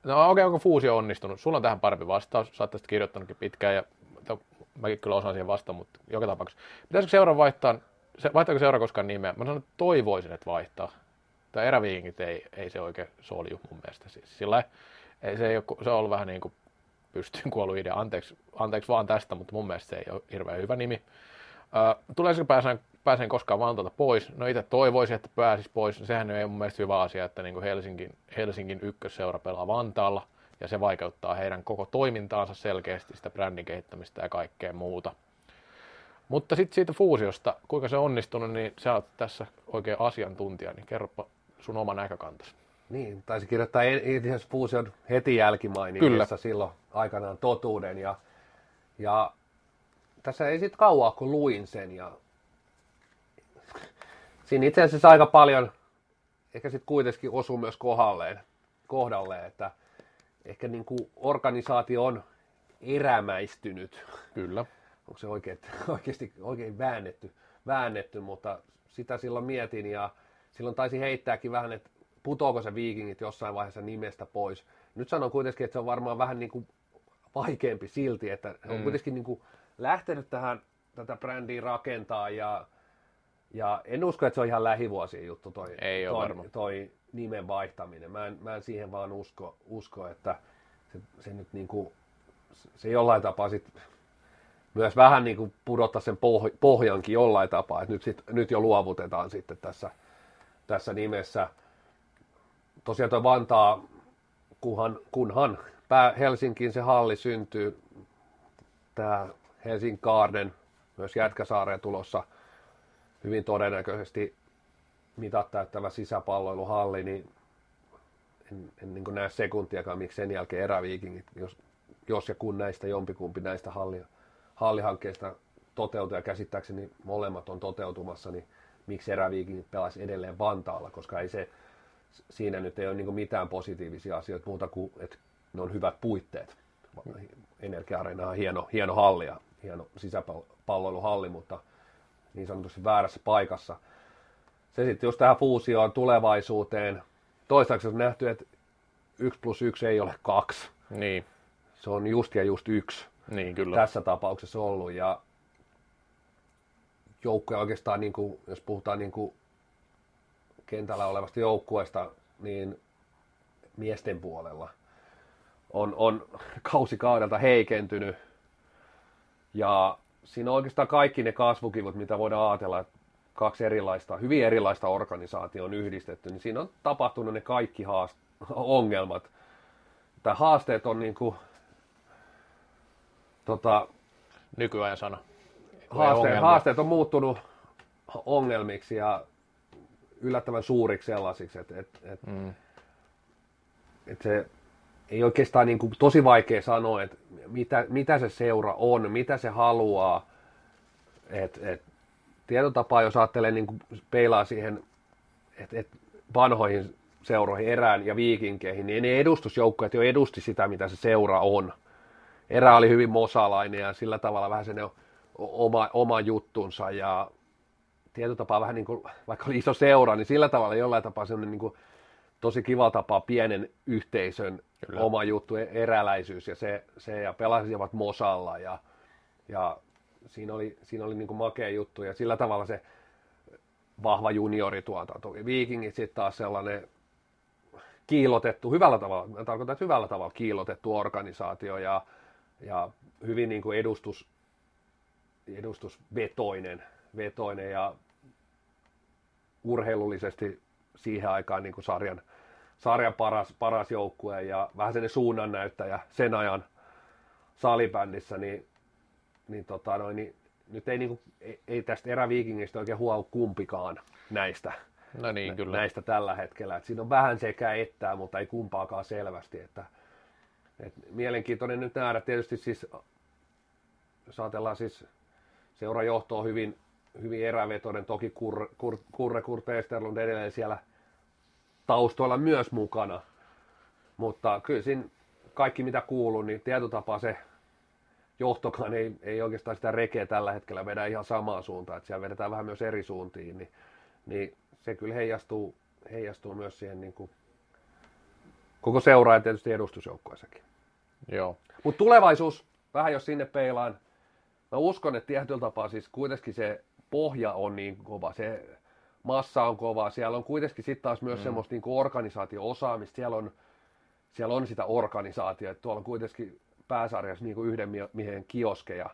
no okei, onko fuusio onnistunut? Sulla on tähän parempi vastaus, sä oot tästä kirjoittanutkin pitkään ja mäkin kyllä osaan siihen vastata, mutta joka tapauksessa. Pitäisikö seura vaihtaa, se, vaihtaako seura koskaan nimeä? Mä sanon, että toivoisin, että vaihtaa. Tai eräviingit ei, ei se oikein solju mun mielestä. Siis, sillä ei, se, ei ole, se on ollut vähän niin kuin pystyyn kuollut idea. Anteeksi, anteeksi vaan tästä, mutta mun mielestä se ei ole hirveän hyvä nimi. Tuleeko pääsen, pääsen koskaan Vantaalta pois? No itse toivoisin, että pääsis pois. Sehän ei mun mielestä hyvä asia, että niin kuin Helsingin, Helsingin ykkösseura pelaa Vantaalla ja se vaikeuttaa heidän koko toimintaansa selkeästi, sitä brändin kehittämistä ja kaikkea muuta. Mutta sitten siitä fuusiosta, kuinka se on onnistunut, niin sä oot tässä oikein asiantuntija, niin kerropa sun oma näkökantasi. Niin, taisi kirjoittaa asiassa Fuusion heti jälkimainingeissa silloin aikanaan totuuden. Ja, ja tässä ei sitten kauaa, kun luin sen. Ja siinä itse asiassa aika paljon, ehkä sitten kuitenkin osuu myös kohdalleen, kohdalleen, että ehkä niin kuin organisaatio on erämäistynyt. Kyllä. Onko se oikein, oikeasti oikein väännetty, väännetty, mutta sitä silloin mietin ja silloin taisi heittääkin vähän, että putoako se viikingit jossain vaiheessa nimestä pois. Nyt sanon kuitenkin, että se on varmaan vähän niin kuin vaikeampi silti, että mm. on kuitenkin niin kuin lähtenyt tähän tätä brändiä rakentaa ja, ja en usko, että se on ihan lähivuosien juttu toi, Ei toi, varma. toi nimen vaihtaminen. Mä en, mä en siihen vaan usko, usko että se, se nyt niin kuin, se jollain tapaa sit myös vähän niin kuin pudottaa sen poh- pohjankin jollain tapaa, että nyt, sit, nyt jo luovutetaan sitten tässä, tässä nimessä. Tosiaan tuo Vantaa, kunhan, kunhan pää Helsinkiin se halli syntyy, tämä Helsingin Garden, myös Jätkäsaareen tulossa hyvin todennäköisesti mitat täyttävä sisäpalloiluhalli, niin en, en niin näe sekuntiakaan, miksi sen jälkeen eräviikingit, jos, jos ja kun näistä jompikumpi näistä halli, hallihankkeista toteutuu, ja käsittääkseni molemmat on toteutumassa, niin miksi eräviikingit pelaisi edelleen Vantaalla, koska ei se, siinä nyt ei ole niin mitään positiivisia asioita muuta kuin, että ne on hyvät puitteet. Energia-areena on hieno, hieno halli ja hieno sisäpalloiluhalli, mutta niin sanotusti väärässä paikassa. se sitten just tähän fuusioon tulevaisuuteen. Toistaiseksi on nähty, että 1 plus 1 ei ole kaksi. Niin, Se on just ja just yksi niin kyllä. tässä tapauksessa ollut. Ja joukkoja oikeastaan, niin kuin, jos puhutaan niin kuin kentällä olevasta joukkueesta, niin miesten puolella on, on kausi kaudelta heikentynyt. Ja siinä on oikeastaan kaikki ne kasvukivut, mitä voidaan ajatella, että kaksi erilaista, hyvin erilaista organisaatio on yhdistetty, niin siinä on tapahtunut ne kaikki haast- ongelmat. Tai haasteet on niin kuin, tota, Nykyajan sana. Haasteet, haasteet on muuttunut ongelmiksi ja yllättävän suuriksi sellaisiksi, että, että, että, Mm. että se ei oikeastaan niin kuin, tosi vaikea sanoa, että mitä, mitä se seura on, mitä se haluaa. Et, et, tietotapaa, jos ajattelee niin kuin peilaa siihen että et vanhoihin seuroihin, erään ja viikinkeihin, niin ne edustusjoukkueet jo edusti sitä, mitä se seura on. Erä oli hyvin mosalainen ja sillä tavalla vähän sen oma, oma juttunsa ja tietotapaa vähän niin kuin, vaikka oli iso seura, niin sillä tavalla jollain tapaa semmoinen niin kuin, tosi kiva tapa pienen yhteisön Kyllä. oma juttu, e- eräläisyys ja se, se ja pelasivat Mosalla ja, ja siinä oli, siinä oli niin kuin makea juttu ja sillä tavalla se vahva juniorituotanto. Viikingit sitten taas sellainen kiilotettu, hyvällä tavalla, tarkoitan, että hyvällä tavalla kiilotettu organisaatio ja, ja hyvin niin kuin edustus, edustusvetoinen vetoinen ja urheilullisesti siihen aikaan niin kuin sarjan, sarjan paras, paras joukkue ja vähän sen suunnannäyttäjä sen ajan salibändissä, niin, niin, tota noin, niin nyt ei, niin kuin, ei, ei tästä eräviikingistä oikein huomaa kumpikaan näistä, No niin, kyllä. näistä tällä hetkellä. Et siinä on vähän sekä ettää, mutta ei kumpaakaan selvästi. Että, et mielenkiintoinen nyt nähdä tietysti siis, jos ajatellaan siis seurajohto on hyvin, hyvin erävetoinen, toki Kurre, Kur, Kurre Kurt Esterlund edelleen siellä taustoilla myös mukana. Mutta kyllä siinä kaikki mitä kuuluu, niin tietotapaa se johtokaan ei, ei oikeastaan sitä rekeä tällä hetkellä vedä ihan samaan suuntaan, että siellä vedetään vähän myös eri suuntiin, niin, niin se kyllä heijastuu, heijastuu myös siihen niin kuin koko seuraa ja tietysti edustusjoukkueessakin. Joo. Mutta tulevaisuus, vähän jos sinne peilaan, mä uskon, että tietyllä tapaa siis kuitenkin se pohja on niin kova, se massa on kova, siellä on kuitenkin sitten taas myös mm. semmoista niin organisaatio-osaamista, siellä on, siellä on sitä organisaatiota, että tuolla on kuitenkin pääsarjassa niin kuin yhden mie- miehen kioskeja,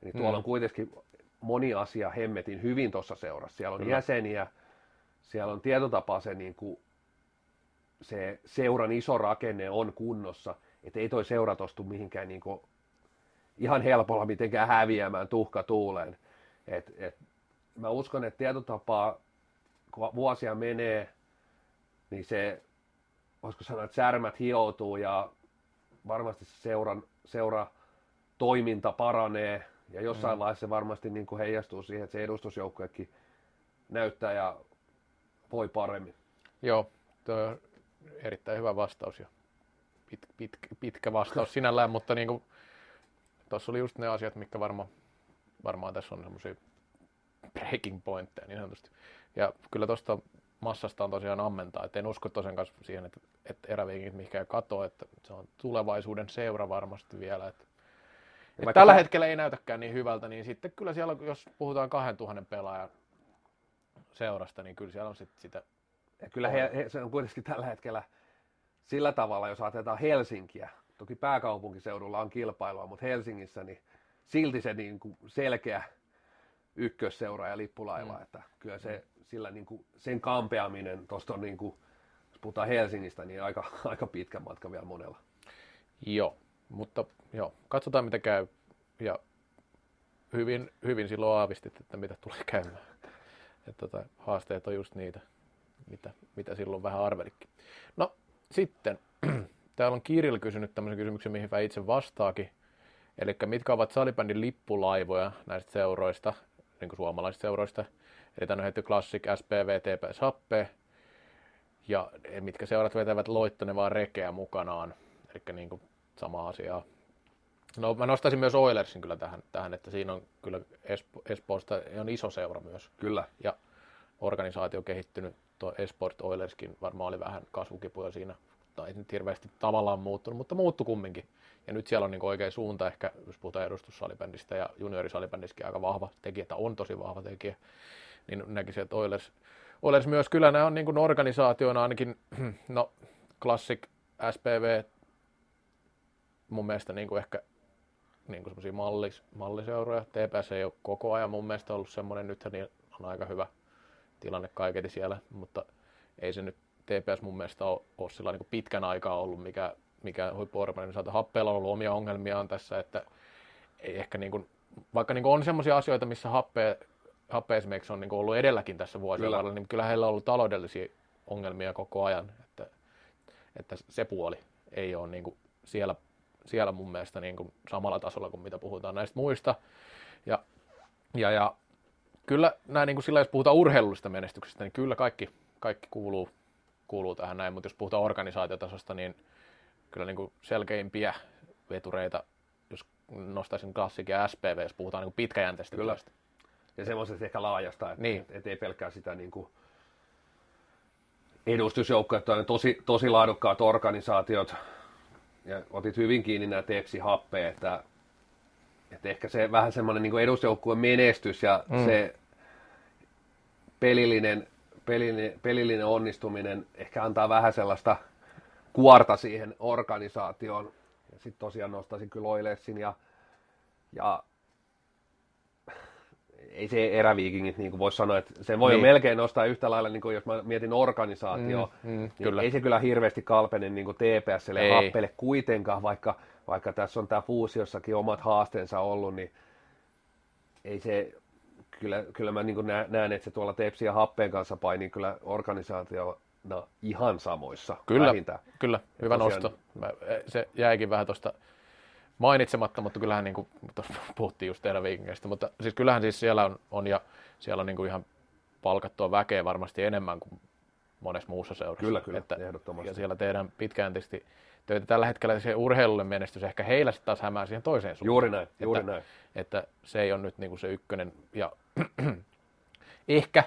niin tuolla Mm. on kuitenkin moni asia hemmetin hyvin tuossa seurassa. Siellä on Kyllä. jäseniä, siellä on tietotapaa se, niin kuin, se seuran iso rakenne on kunnossa, että ei toi seura tostu mihinkään niin kuin, ihan helpolla mitenkään häviämään tuhka tuuleen. Et, et, mä uskon, että tietotapaa, kun vuosia menee, niin se, voisiko sanoa, että särmät hioutuu ja varmasti se seuran, seura toiminta paranee ja jossain mm. vaiheessa se varmasti niin kuin heijastuu siihen, että se edustusjoukkuekin näyttää ja voi paremmin. Joo, tuo on erittäin hyvä vastaus ja pit, pit, pitkä vastaus sinällään, mutta niin kuin, tuossa oli just ne asiat, mitkä varma, varmaan tässä on semmoisia breaking pointteja niin sanotusti. Ja kyllä tuosta massasta on tosiaan ammentaa, että en usko tosiaan kanssa siihen, että, että eräviikit mihinkään katoa, että se on tulevaisuuden seura varmasti vielä. Että, että Vaikka tällä tä- hetkellä ei näytäkään niin hyvältä, niin sitten kyllä siellä, jos puhutaan 2000 pelaajan seurasta, niin kyllä siellä on sitten sitä Ja kyllä he, he, se on kuitenkin tällä hetkellä sillä tavalla, jos ajatellaan Helsinkiä, toki pääkaupunkiseudulla on kilpailua, mutta Helsingissä niin silti se niin kuin selkeä ykkösseura ja lippulaiva, mm. että kyllä se sillä niin kuin, sen kampeaminen tuosta on niin kuin, jos puhutaan Helsingistä, niin aika, aika pitkä matka vielä monella. Joo, mutta joo, katsotaan mitä käy. Ja hyvin, hyvin silloin aavistit, että mitä tulee käymään. Että tota, haasteet on just niitä, mitä, mitä silloin vähän arvelikin. No sitten, täällä on Kirill kysynyt tämmöisen kysymyksen, mihin mä itse vastaakin. Eli mitkä ovat salibändin lippulaivoja näistä seuroista, niin kuin suomalaisista seuroista. Eli tänne on heitetty Classic, SPV, TP, Sappe. Ja mitkä seurat vetävät loittonevaa rekeä mukanaan. Eli niin kuin sama asiaa. No mä nostaisin myös Oilersin kyllä tähän, tähän että siinä on kyllä Espo, Espoosta on iso seura myös. Kyllä. Ja organisaatio kehittynyt, tuo Esport Oilerskin varmaan oli vähän kasvukipuja siinä, tai ei nyt hirveästi tavallaan muuttunut, mutta muuttu kumminkin. Ja nyt siellä on niin oikea suunta, ehkä jos puhutaan edustussalibändistä ja juniorisalibändissäkin aika vahva tekijä, tai on tosi vahva tekijä, niin näkisin, että Oilers, Oilers myös, kyllä nämä on niin kuin organisaatioina ainakin, no Classic, SPV, mun mielestä niin kuin ehkä niin kuin semmoisia mallis, malliseuroja. TPS ei ole koko ajan mun mielestä ollut semmoinen, nythän on aika hyvä tilanne kaiketi siellä, mutta ei se nyt TPS mun mielestä ole, ole sillä niin pitkän aikaa ollut, mikä, mikä huippuorganisaatio. Happeella on ollut omia ongelmiaan tässä, että ei ehkä niin kuin, vaikka niin kuin on semmoisia asioita, missä happe, happe esimerkiksi on niin kuin ollut edelläkin tässä vuosien Kyllä. varrella, niin kyllä heillä on ollut taloudellisia ongelmia koko ajan, että, että se puoli ei ole niin kuin siellä siellä mun mielestä niin kuin samalla tasolla kuin mitä puhutaan näistä muista. Ja, ja, ja kyllä näin niin kuin sillä, jos puhutaan urheilullisesta menestyksestä, niin kyllä kaikki, kaikki kuuluu, kuuluu tähän näin, mutta jos puhutaan organisaatiotasosta, niin kyllä niin kuin selkeimpiä vetureita, jos nostaisin klassikin ja SPV, jos puhutaan niin pitkäjänteistä kyllä. Työstä. Ja semmoisesta ehkä laajasta, että niin. et ei pelkkää sitä niin kuin edustusjoukkoja, että on tosi, tosi laadukkaat organisaatiot, ja otit hyvin kiinni nämä tepsi-happeja, että, että ehkä se vähän semmoinen niin edusjoukkueen menestys ja mm. se pelillinen, pelillinen, pelillinen onnistuminen ehkä antaa vähän sellaista kuorta siihen organisaatioon. Ja sitten tosiaan nostaisin kyllä Oilersin ja, ja ei se eräviikingit niin voi sanoa, että se voi niin. melkein nostaa yhtä lailla, niin kuin jos mä mietin organisaatio, mm, mm, niin kyllä. ei se kyllä hirveästi kalpene niin kuin TPSlle ei. happele kuitenkaan, vaikka, vaikka tässä on tämä fuusiossakin omat haasteensa ollut, niin ei se, kyllä, kyllä mä niin näen, että se tuolla Tepsi ja Happeen kanssa painii kyllä organisaatio no, ihan samoissa. Kyllä, vähintään. kyllä hyvä tosiaan... nosto. Se jäikin vähän tuosta mainitsematta, mutta kyllähän niin kuin, puhuttiin just teidän viikingeistä, mutta siis kyllähän siis siellä on, on ja siellä on niin kuin ihan palkattua väkeä varmasti enemmän kuin monessa muussa seurassa. Kyllä, kyllä, että, ehdottomasti. Ja siellä tehdään pitkäjänteisesti töitä. Tällä hetkellä se urheilulle menestys ehkä heillä sitten taas hämää siihen toiseen suuntaan. Juuri näin, juuri että, näin. Että se ei ole nyt niin kuin se ykkönen ja ehkä,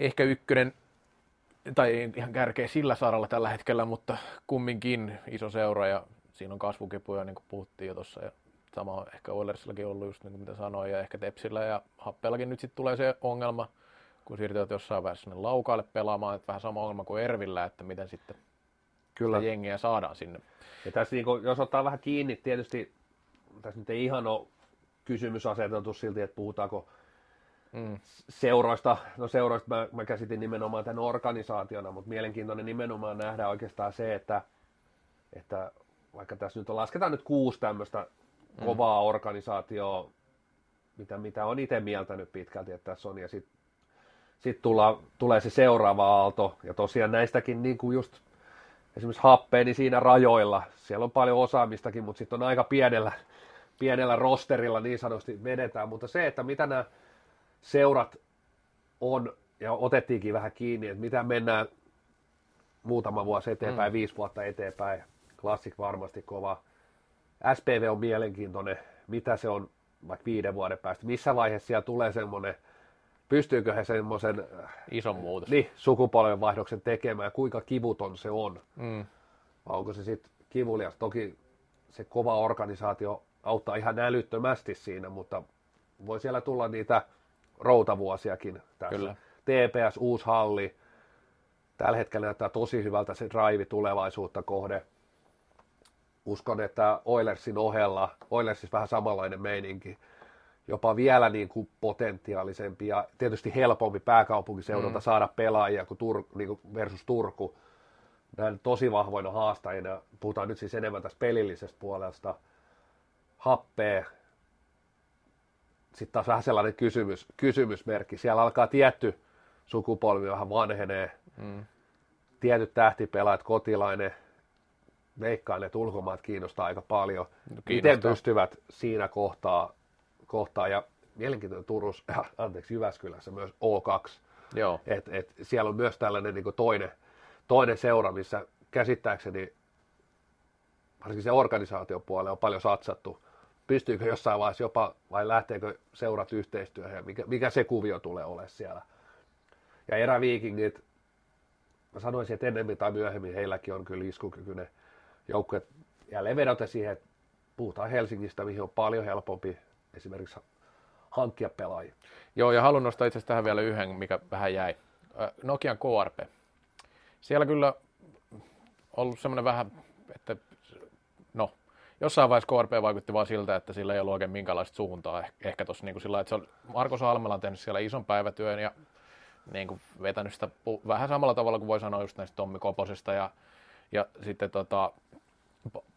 ehkä ykkönen tai ihan kärkeä sillä saralla tällä hetkellä, mutta kumminkin iso seura ja siinä on kasvukipuja, niin kuin puhuttiin jo tuossa, ja sama on ehkä Oilersillakin ollut just niin kuin mitä sanoin, ja ehkä Tepsillä ja Happellakin nyt sitten tulee se ongelma, kun siirtyvät jossain vaiheessa sinne laukaalle pelaamaan, että vähän sama ongelma kuin Ervillä, että miten sitten Kyllä. jengiä saadaan sinne. Ja tässä niin kuin, jos ottaa vähän kiinni, tietysti tässä nyt ei ihan ole kysymys aseteltu silti, että puhutaanko mm. seuroista. No seuroista mä, mä käsitin nimenomaan tämän organisaationa, mutta mielenkiintoinen nimenomaan nähdä oikeastaan se, että, että vaikka tässä nyt on, lasketaan nyt kuusi tämmöistä mm. kovaa organisaatioa, mitä, mitä on itse mieltänyt pitkälti, että tässä on, ja sitten sit tulee se seuraava aalto, ja tosiaan näistäkin niin kuin just esimerkiksi happeen, niin siinä rajoilla, siellä on paljon osaamistakin, mutta sitten on aika pienellä, pienellä rosterilla niin sanotusti vedetään, mutta se, että mitä nämä seurat on, ja otettiinkin vähän kiinni, että mitä mennään muutama vuosi eteenpäin, mm. viisi vuotta eteenpäin, Classic varmasti kova. SPV on mielenkiintoinen, mitä se on vaikka viiden vuoden päästä, missä vaiheessa siellä tulee semmoinen, pystyykö he semmoisen ison muutos. Niin, sukupolvenvaihdoksen tekemään kuinka kivuton se on. Mm. Vai onko se sitten kivulias? Toki se kova organisaatio auttaa ihan älyttömästi siinä, mutta voi siellä tulla niitä routavuosiakin tässä. Kyllä. TPS, uusi halli. Tällä hetkellä näyttää tosi hyvältä se drive tulevaisuutta kohde uskon, että Oilersin ohella, Oilersissa vähän samanlainen meininki, jopa vielä niin kuin potentiaalisempi ja tietysti helpompi pääkaupunkiseudulta mm. saada pelaajia kuin Tur, niin kuin versus Turku. Näin tosi vahvoina haastajina. Puhutaan nyt siis enemmän tästä pelillisestä puolesta. Happee. Sitten taas vähän sellainen kysymys, kysymysmerkki. Siellä alkaa tietty sukupolvi vähän vanhenee. Mm. Tietyt tähtipelaajat, kotilainen, veikkaan, että ulkomaat kiinnostaa aika paljon. No, Miten pystyvät siinä kohtaa, kohtaa ja mielenkiintoinen Turus, äh, anteeksi Jyväskylässä myös O2. Joo. Et, et siellä on myös tällainen niin toinen, toinen seura, missä käsittääkseni varsinkin se organisaatiopuolella on paljon satsattu. Pystyykö jossain vaiheessa jopa, vai lähteekö seurat yhteistyöhön ja mikä, mikä se kuvio tulee olemaan siellä. Ja eräviikingit, mä sanoisin, että ennemmin tai myöhemmin heilläkin on kyllä iskukykyinen joukkue. Jälleen vedota siihen, että puhutaan Helsingistä, mihin on paljon helpompi esimerkiksi hankkia pelaajia. Joo, ja haluan nostaa itse tähän vielä yhden, mikä vähän jäi. Nokian KRP. Siellä kyllä ollut semmoinen vähän, että jossain vaiheessa KRP vaikutti vaan siltä, että sillä ei ollut oikein minkäänlaista suuntaa. Eh, ehkä tuossa niin sillä että se on, Marko Salmela on tehnyt siellä ison päivätyön ja niin kuin vetänyt sitä vähän samalla tavalla kuin voi sanoa just näistä Tommi Koposesta ja, ja sitten tota,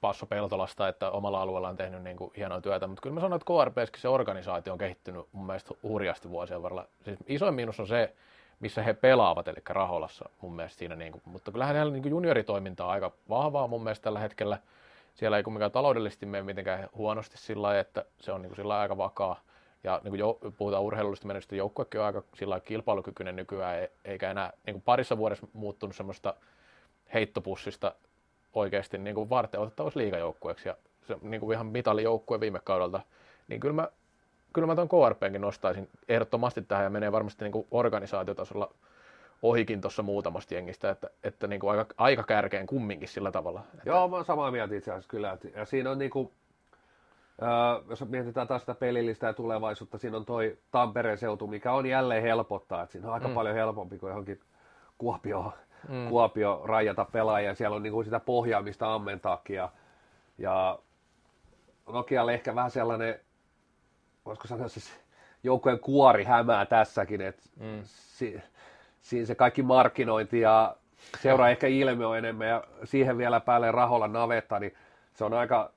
Passo Peltolasta, että omalla alueella on tehnyt niin kuin hienoa työtä, mutta kyllä mä sanon, että KRPskin se organisaatio on kehittynyt mun mielestä hurjasti vuosien varrella. Siis isoin miinus on se, missä he pelaavat, eli Raholassa mun mielestä siinä, niin kuin, mutta kyllähän heillä niin junioritoiminta on aika vahvaa mun mielestä tällä hetkellä. Siellä ei kumminkaan taloudellisesti mene mitenkään huonosti sillä lailla, että se on niin kuin sillä aika vakaa. Ja niin kuin jo, puhutaan urheilullista menestystä, joukkuekin on aika sillä kilpailukykyinen nykyään, eikä enää niin kuin parissa vuodessa muuttunut semmoista heittopussista oikeasti niin kuin varten otettavaksi liigajoukkueeksi ja se niin kuin ihan mitalijoukkue viime kaudelta, niin kyllä mä, kyllä mä tuon KRPnkin nostaisin ehdottomasti tähän ja menee varmasti niin kuin organisaatiotasolla ohikin tuossa muutamasta jengistä, että, että niin kuin aika, aika kärkeen kumminkin sillä tavalla. Että... Joo, mä oon samaa mieltä itse asiassa kyllä. Ja siinä on niin kuin, äh, jos mietitään taas sitä pelillistä ja tulevaisuutta, siinä on toi Tampereen seutu, mikä on jälleen helpottaa, että siinä on aika mm. paljon helpompi kuin johonkin Kuopioon mm. Kuopio rajata pelaajia. Siellä on niin kuin sitä pohjaa, mistä ammentaakin. Ja, ja Nokialle ehkä vähän sellainen, voisiko sanoa siis joukkojen kuori hämää tässäkin, että mm. si, siinä se kaikki markkinointi ja seuraa ehkä ilme on enemmän ja siihen vielä päälle raholla navetta, niin se on aika,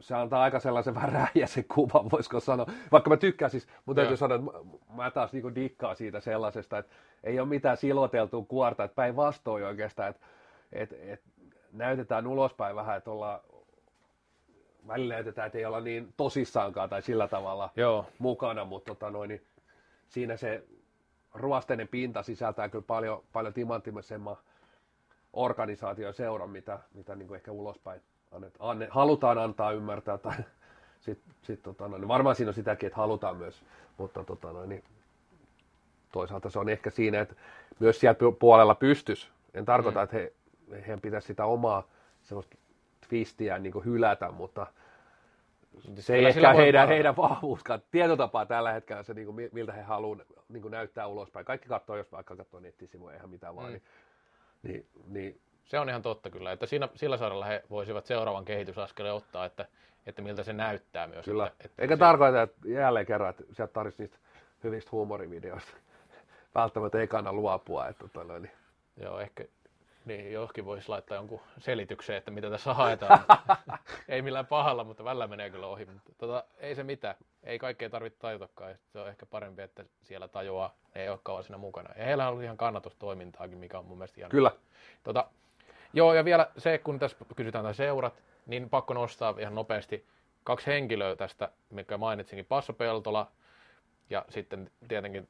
se antaa aika sellaisen vähän räjäsen kuvan, voisiko sanoa. Vaikka mä tykkään siis, mutta täytyy sanoa, että mä taas niinku dikkaan siitä sellaisesta, että ei ole mitään siloteltua kuorta, että päinvastoin oikeastaan, että et, et, näytetään ulospäin vähän, että ollaan, välillä näytetään, että ei olla niin tosissaankaan tai sillä tavalla Joo. mukana, mutta tota noin, niin siinä se ruosteinen pinta sisältää kyllä paljon, paljon timanttisemman organisaatio seura, mitä, mitä niin kuin ehkä ulospäin annet, anne, halutaan antaa ymmärtää. Tai sit, sit, tota, no, niin varmaan siinä on sitäkin, että halutaan myös, mutta tota, no, niin, toisaalta se on ehkä siinä, että myös siellä puolella pystys. En tarkoita, mm. että he, heidän pitäisi sitä omaa semmoista twistiä niin hylätä, mutta se ei ehkä heidän, heidän vahvuuskaan. Tietotapaa tällä hetkellä se, niin kuin, miltä he haluavat niin näyttää ulospäin. Kaikki katsoo, jos vaikka katsoo nettisivuja, eihän mitään vaan. Mm. Niin, niin, niin, se on ihan totta kyllä, että siinä, sillä saralla he voisivat seuraavan kehitysaskeleen ottaa, että, että miltä se näyttää myös. Kyllä, että, että eikä se... tarkoita, että jälleen kerran, että sieltä tarvitsisi niistä hyvistä huumorivideoista välttämättä ei kannata luopua. Että tota, niin. Joo, ehkä niin, johonkin voisi laittaa jonkun selityksen, että mitä tässä haetaan. ei millään pahalla, mutta välillä menee kyllä ohi. Mutta tota, ei se mitään. Ei kaikkea tarvitse tajutokaan. Se on ehkä parempi, että siellä tajuaa. Ne ei ole kauan siinä mukana. Ja heillä on ollut ihan kannatustoimintaakin, mikä on mun mielestä hienoa. Kyllä. Tota, joo, ja vielä se, kun tässä kysytään tämän seurat, niin pakko nostaa ihan nopeasti kaksi henkilöä tästä, mikä mainitsinkin. Passo Peltola ja sitten tietenkin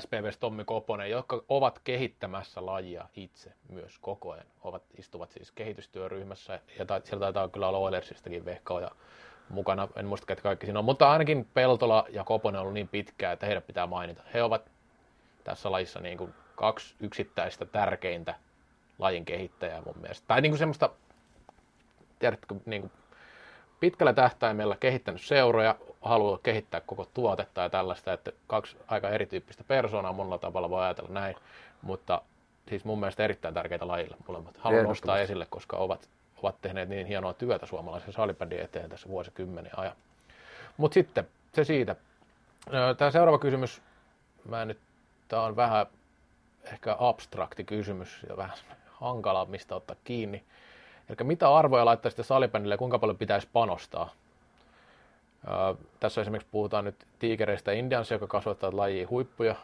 SPVs Tommi Koponen, jotka ovat kehittämässä lajia itse myös koko ajan. Ovat, istuvat siis kehitystyöryhmässä ja ta, siellä taitaa kyllä olla Oilersistakin vehkoja mukana. En muista, että kaikki siinä on, mutta ainakin Peltola ja Koponen on ollut niin pitkää, että heidät pitää mainita. He ovat tässä lajissa niin kuin kaksi yksittäistä tärkeintä lajin kehittäjää mun mielestä. Tai niin kuin semmoista, tiedätkö, niin kuin pitkällä tähtäimellä kehittänyt seuroja, haluaa kehittää koko tuotetta ja tällaista, että kaksi aika erityyppistä persoonaa monella tavalla voi ajatella näin, mutta siis mun mielestä erittäin tärkeitä lajille molemmat. Haluan nostaa esille, koska ovat, ovat tehneet niin hienoa työtä suomalaisen salibändin eteen tässä vuosikymmenen ajan. Mutta sitten se siitä. Tämä seuraava kysymys, mä nyt, tämä on vähän ehkä abstrakti kysymys ja vähän hankala, mistä ottaa kiinni. Eli mitä arvoja laittaisitte salibändille ja kuinka paljon pitäisi panostaa? Öö, tässä esimerkiksi puhutaan nyt tiikereistä Indians, joka kasvattaa lajia huippuja.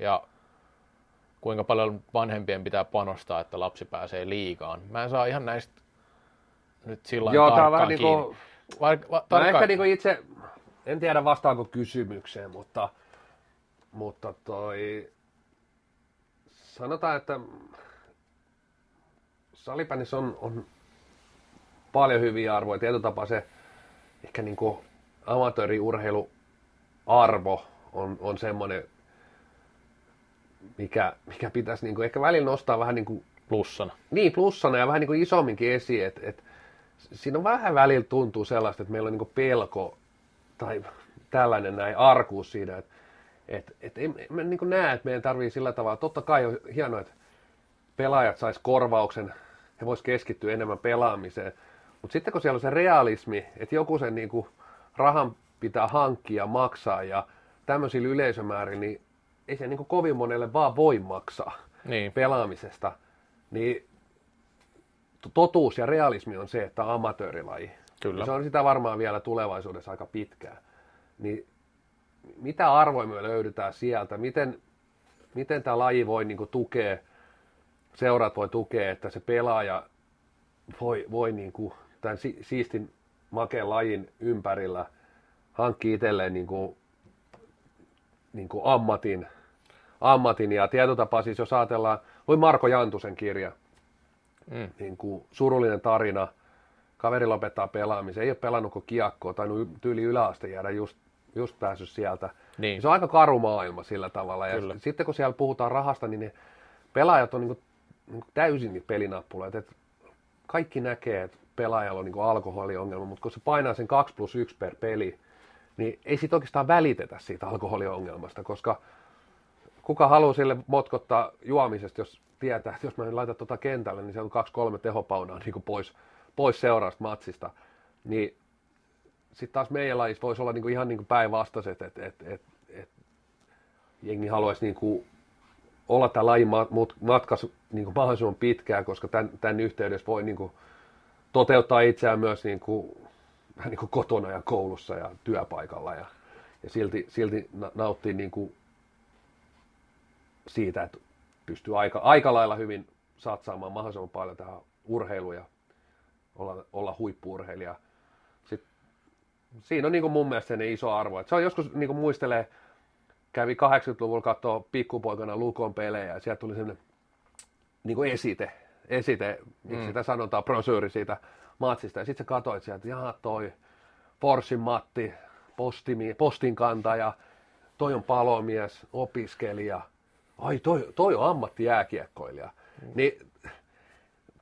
Ja kuinka paljon vanhempien pitää panostaa, että lapsi pääsee liigaan. Mä en saa ihan näistä nyt sillä Joo, tämä on vähän niin kuin, va, va, tarkkaan... ehkä niin kuin itse, en tiedä vastaanko kysymykseen, mutta, mutta toi, sanotaan, että salibändissä on, on paljon hyviä arvoja. Tietyllä tapaa se ehkä niin kuin amatööriurheiluarvo on, on semmoinen, mikä, mikä pitäisi niin kuin ehkä välillä nostaa vähän niin kuin, Plussana. niin plussana ja vähän niin kuin isomminkin esiin, että, että siinä on vähän välillä tuntuu sellaista, että meillä on niin kuin pelko tai tällainen näin arkuus siinä, että että että en, en mä niin näe, että meidän tarvii sillä tavalla, totta kai on hienoa, että pelaajat sais korvauksen, he vois keskittyä enemmän pelaamiseen, mutta sitten kun siellä on se realismi, että joku sen niin kuin rahan pitää hankkia, maksaa ja tämmöisillä yleisömäärin, niin ei se niin kuin kovin monelle vaan voi maksaa Niin. pelaamisesta, niin totuus ja realismi on se, että on amatöörilaji. Kyllä. Se on sitä varmaan vielä tulevaisuudessa aika pitkään. Niin mitä arvoja me löydetään sieltä? Miten, miten tämä laji voi niin kuin, tukea, seurat voi tukea, että se pelaaja voi, voi niin kuin, tämän si- siistin makeen lajin ympärillä hankkia itselleen niin kuin, niin kuin ammatin, ammatin. Ja tietyllä tapaa siis jos ajatellaan, luin Marko Jantusen kirja, Mm. niin kuin surullinen tarina. Kaveri lopettaa pelaamisen, ei ole pelannut kuin kiekkoa, tai tyyli yläaste jäädä just, just päässyt sieltä. Niin. Se on aika karu maailma sillä tavalla. Ja Kyllä. sitten kun siellä puhutaan rahasta, niin ne pelaajat on niin kuin, niin täysin niitä pelinappuloita. Et kaikki näkee, että pelaajalla on niin alkoholiongelma, mutta kun se painaa sen 2 plus 1 per peli, niin ei siitä oikeastaan välitetä siitä alkoholiongelmasta, koska kuka haluaa sille motkottaa juomisesta, jos tietää, että jos mä en laita tuota kentälle, niin se on kaksi kolme tehopaunaa niin pois, pois seuraavasta matsista. Niin sitten taas meidän lajissa voisi olla niin kuin ihan niin päinvastaiset, että et, et, et, jengi haluaisi niin kuin olla tämän lajin mat- mut- matkassa niin kuin mahdollisimman pitkään, koska tämän, tämän yhteydessä voi niin kuin toteuttaa itseään myös niin kuin, vähän niin kuin kotona ja koulussa ja työpaikalla ja, ja silti, silti na- nauttii niin kuin siitä, että pystyy aika, aika lailla hyvin satsaamaan mahdollisimman paljon tähän urheiluun ja olla, olla huippuurheilija. Sitten, siinä on niin kuin mun mielestä sen iso arvo. Et se on joskus niin kuin muistelee, kävi 80-luvulla katsoa pikkupoikana Lukon pelejä ja sieltä tuli sellainen niin kuin esite, esite, miksi Mm. sitä sanotaan, brosyyri siitä matsista. Ja sitten sä katsoit sieltä, että jaha toi Forssin Matti, postimi, postin kantaja, toi on palomies, opiskelija, ai toi, toi on ammattijääkiekkoilija. Mm. Niin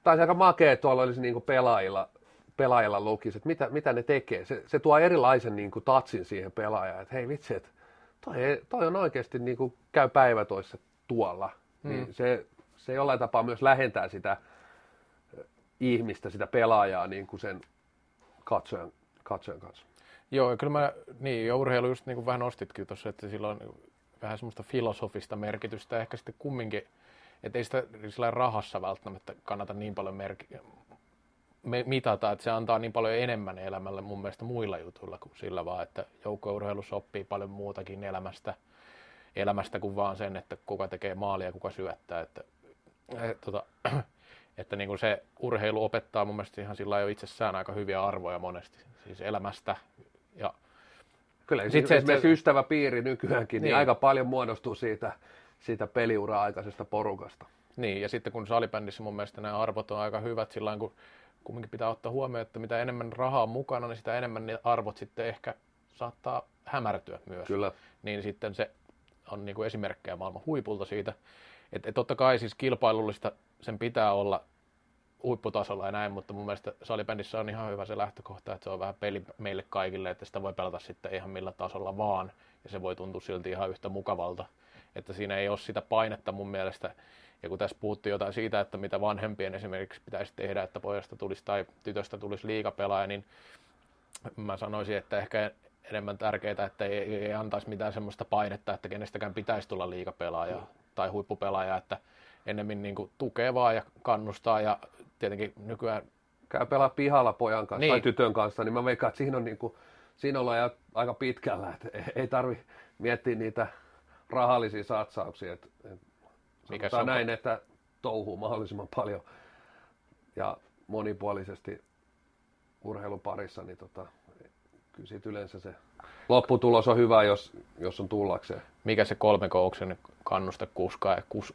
taisi aika makea tuolla olisi niin kuin pelaajilla, pelaajilla lukisi, että mitä, mitä ne tekee. Se, se tuo erilaisen niin kuin tatsin siihen pelaajaan, että hei vitsi, että toi, toi on oikeasti niin kuin käy päivätoissa tuolla. Mm. Niin se, se jollain tapaa myös lähentää sitä ö, ihmistä, sitä pelaajaa niin kuin sen katsojan, katsojan kanssa. Joo, ja kyllä mä, niin, ja urheilu just niin kuin vähän nostitkin tuossa, että sillä on vähän semmoista filosofista merkitystä, ehkä sitten kumminkin, että ei sitä sillä rahassa välttämättä kannata niin paljon merki- me, mitata, että se antaa niin paljon enemmän elämälle mun mielestä muilla jutuilla kuin sillä vaan, että joukkueurheilussa oppii paljon muutakin elämästä, elämästä kuin vaan sen, että kuka tekee maalia ja kuka syöttää, että, et, tota, että niin kuin se urheilu opettaa mun mielestä ihan sillä jo itsessään aika hyviä arvoja monesti, siis elämästä ja Kyllä, Sit Sitten se, se, esimerkiksi ystäväpiiri nykyäänkin, niin, Niin. aika paljon muodostuu siitä, siitä peliura aikaisesta porukasta. Niin, ja sitten kun salibändissä mun mielestä nämä arvot on aika hyvät sillä kun kumminkin pitää ottaa huomioon, että mitä enemmän rahaa on mukana, niin sitä enemmän ne arvot sitten ehkä saattaa hämärtyä myös. Kyllä. Niin sitten se on niin kuin esimerkkejä maailman huipulta siitä. Että et totta kai siis kilpailullista sen pitää olla huipputasolla ja näin, mutta mun mielestä salibändissä on ihan hyvä se lähtökohta, että se on vähän peli meille kaikille, että sitä voi pelata sitten ihan millä tasolla vaan, ja se voi tuntua silti ihan yhtä mukavalta. Että siinä ei ole sitä painetta mun mielestä, ja kun tässä puhuttiin jotain siitä, että mitä vanhempien esimerkiksi pitäisi tehdä, että pojasta tulisi tai tytöstä tulisi liikapelaaja, niin mä sanoisin, että ehkä enemmän tärkeää, että ei, ei antaisi mitään semmoista painetta, että kenestäkään pitäisi tulla liikapelaaja tai huippupelaaja, että ennemmin niin kuin tukee vaan ja kannustaa ja tietenkin nykyään Käy pelaa pihalla pojan kanssa Niin. tai tytön kanssa, niin mä veikkaan, että siinä on, niin kuin, siinä ollaan jo aika pitkällä, että ei- ei tarvi miettiä niitä rahallisia satsauksia. Että, että Mikä se on? näin, että touhuu mahdollisimman paljon ja monipuolisesti urheilun parissa, niin tota, kyllä siitä yleensä se lopputulos on hyvä, jos, jos on tullakseen. mikä se kolme kouksen kannusta kuskaa ja kus,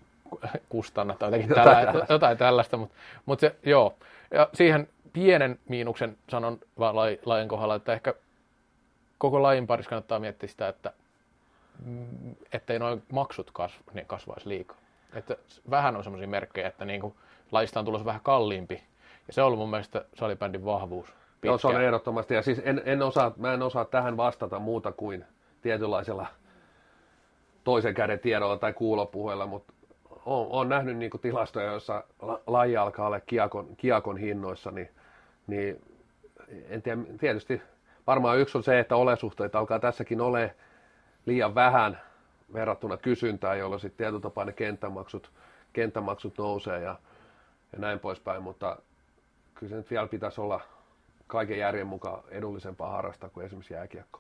kustanna tai Jotain tällä, tällaista. jotain tällaista, mutta, mutta se, joo. Ja siihen pienen miinuksen sanon vaan lai- lajin kohdalla, että ehkä koko lajin parissa kannattaa miettiä sitä, että ettei noin maksut kasv, niin kasvaisi liikaa. Että vähän on semmoisia merkkejä, että niin kuin lajista on tulossa vähän kalliimpi. Ja se on ollut mun mielestä salibändin vahvuus. Joo, se on ehdottomasti. Ja siis en, en osaa, mä en osaa tähän vastata muuta kuin tietynlaisella toisen käden tiedolla tai kuulopuheella, mutta olen, olen nähnyt niin kuin tilastoja, joissa laji alkaa olla kiakon, kiakon hinnoissa, niin, niin en tiedä, tietysti varmaan yksi on se, että olesuhteita alkaa tässäkin ole liian vähän verrattuna kysyntään, jolloin sitten tietyllä tapaa ne kenttämaksut, kenttämaksut nousee ja, ja näin poispäin, mutta kyllä se nyt vielä pitäisi olla kaiken järjen mukaan edullisempaa harrastaa kuin esimerkiksi jääkiekko.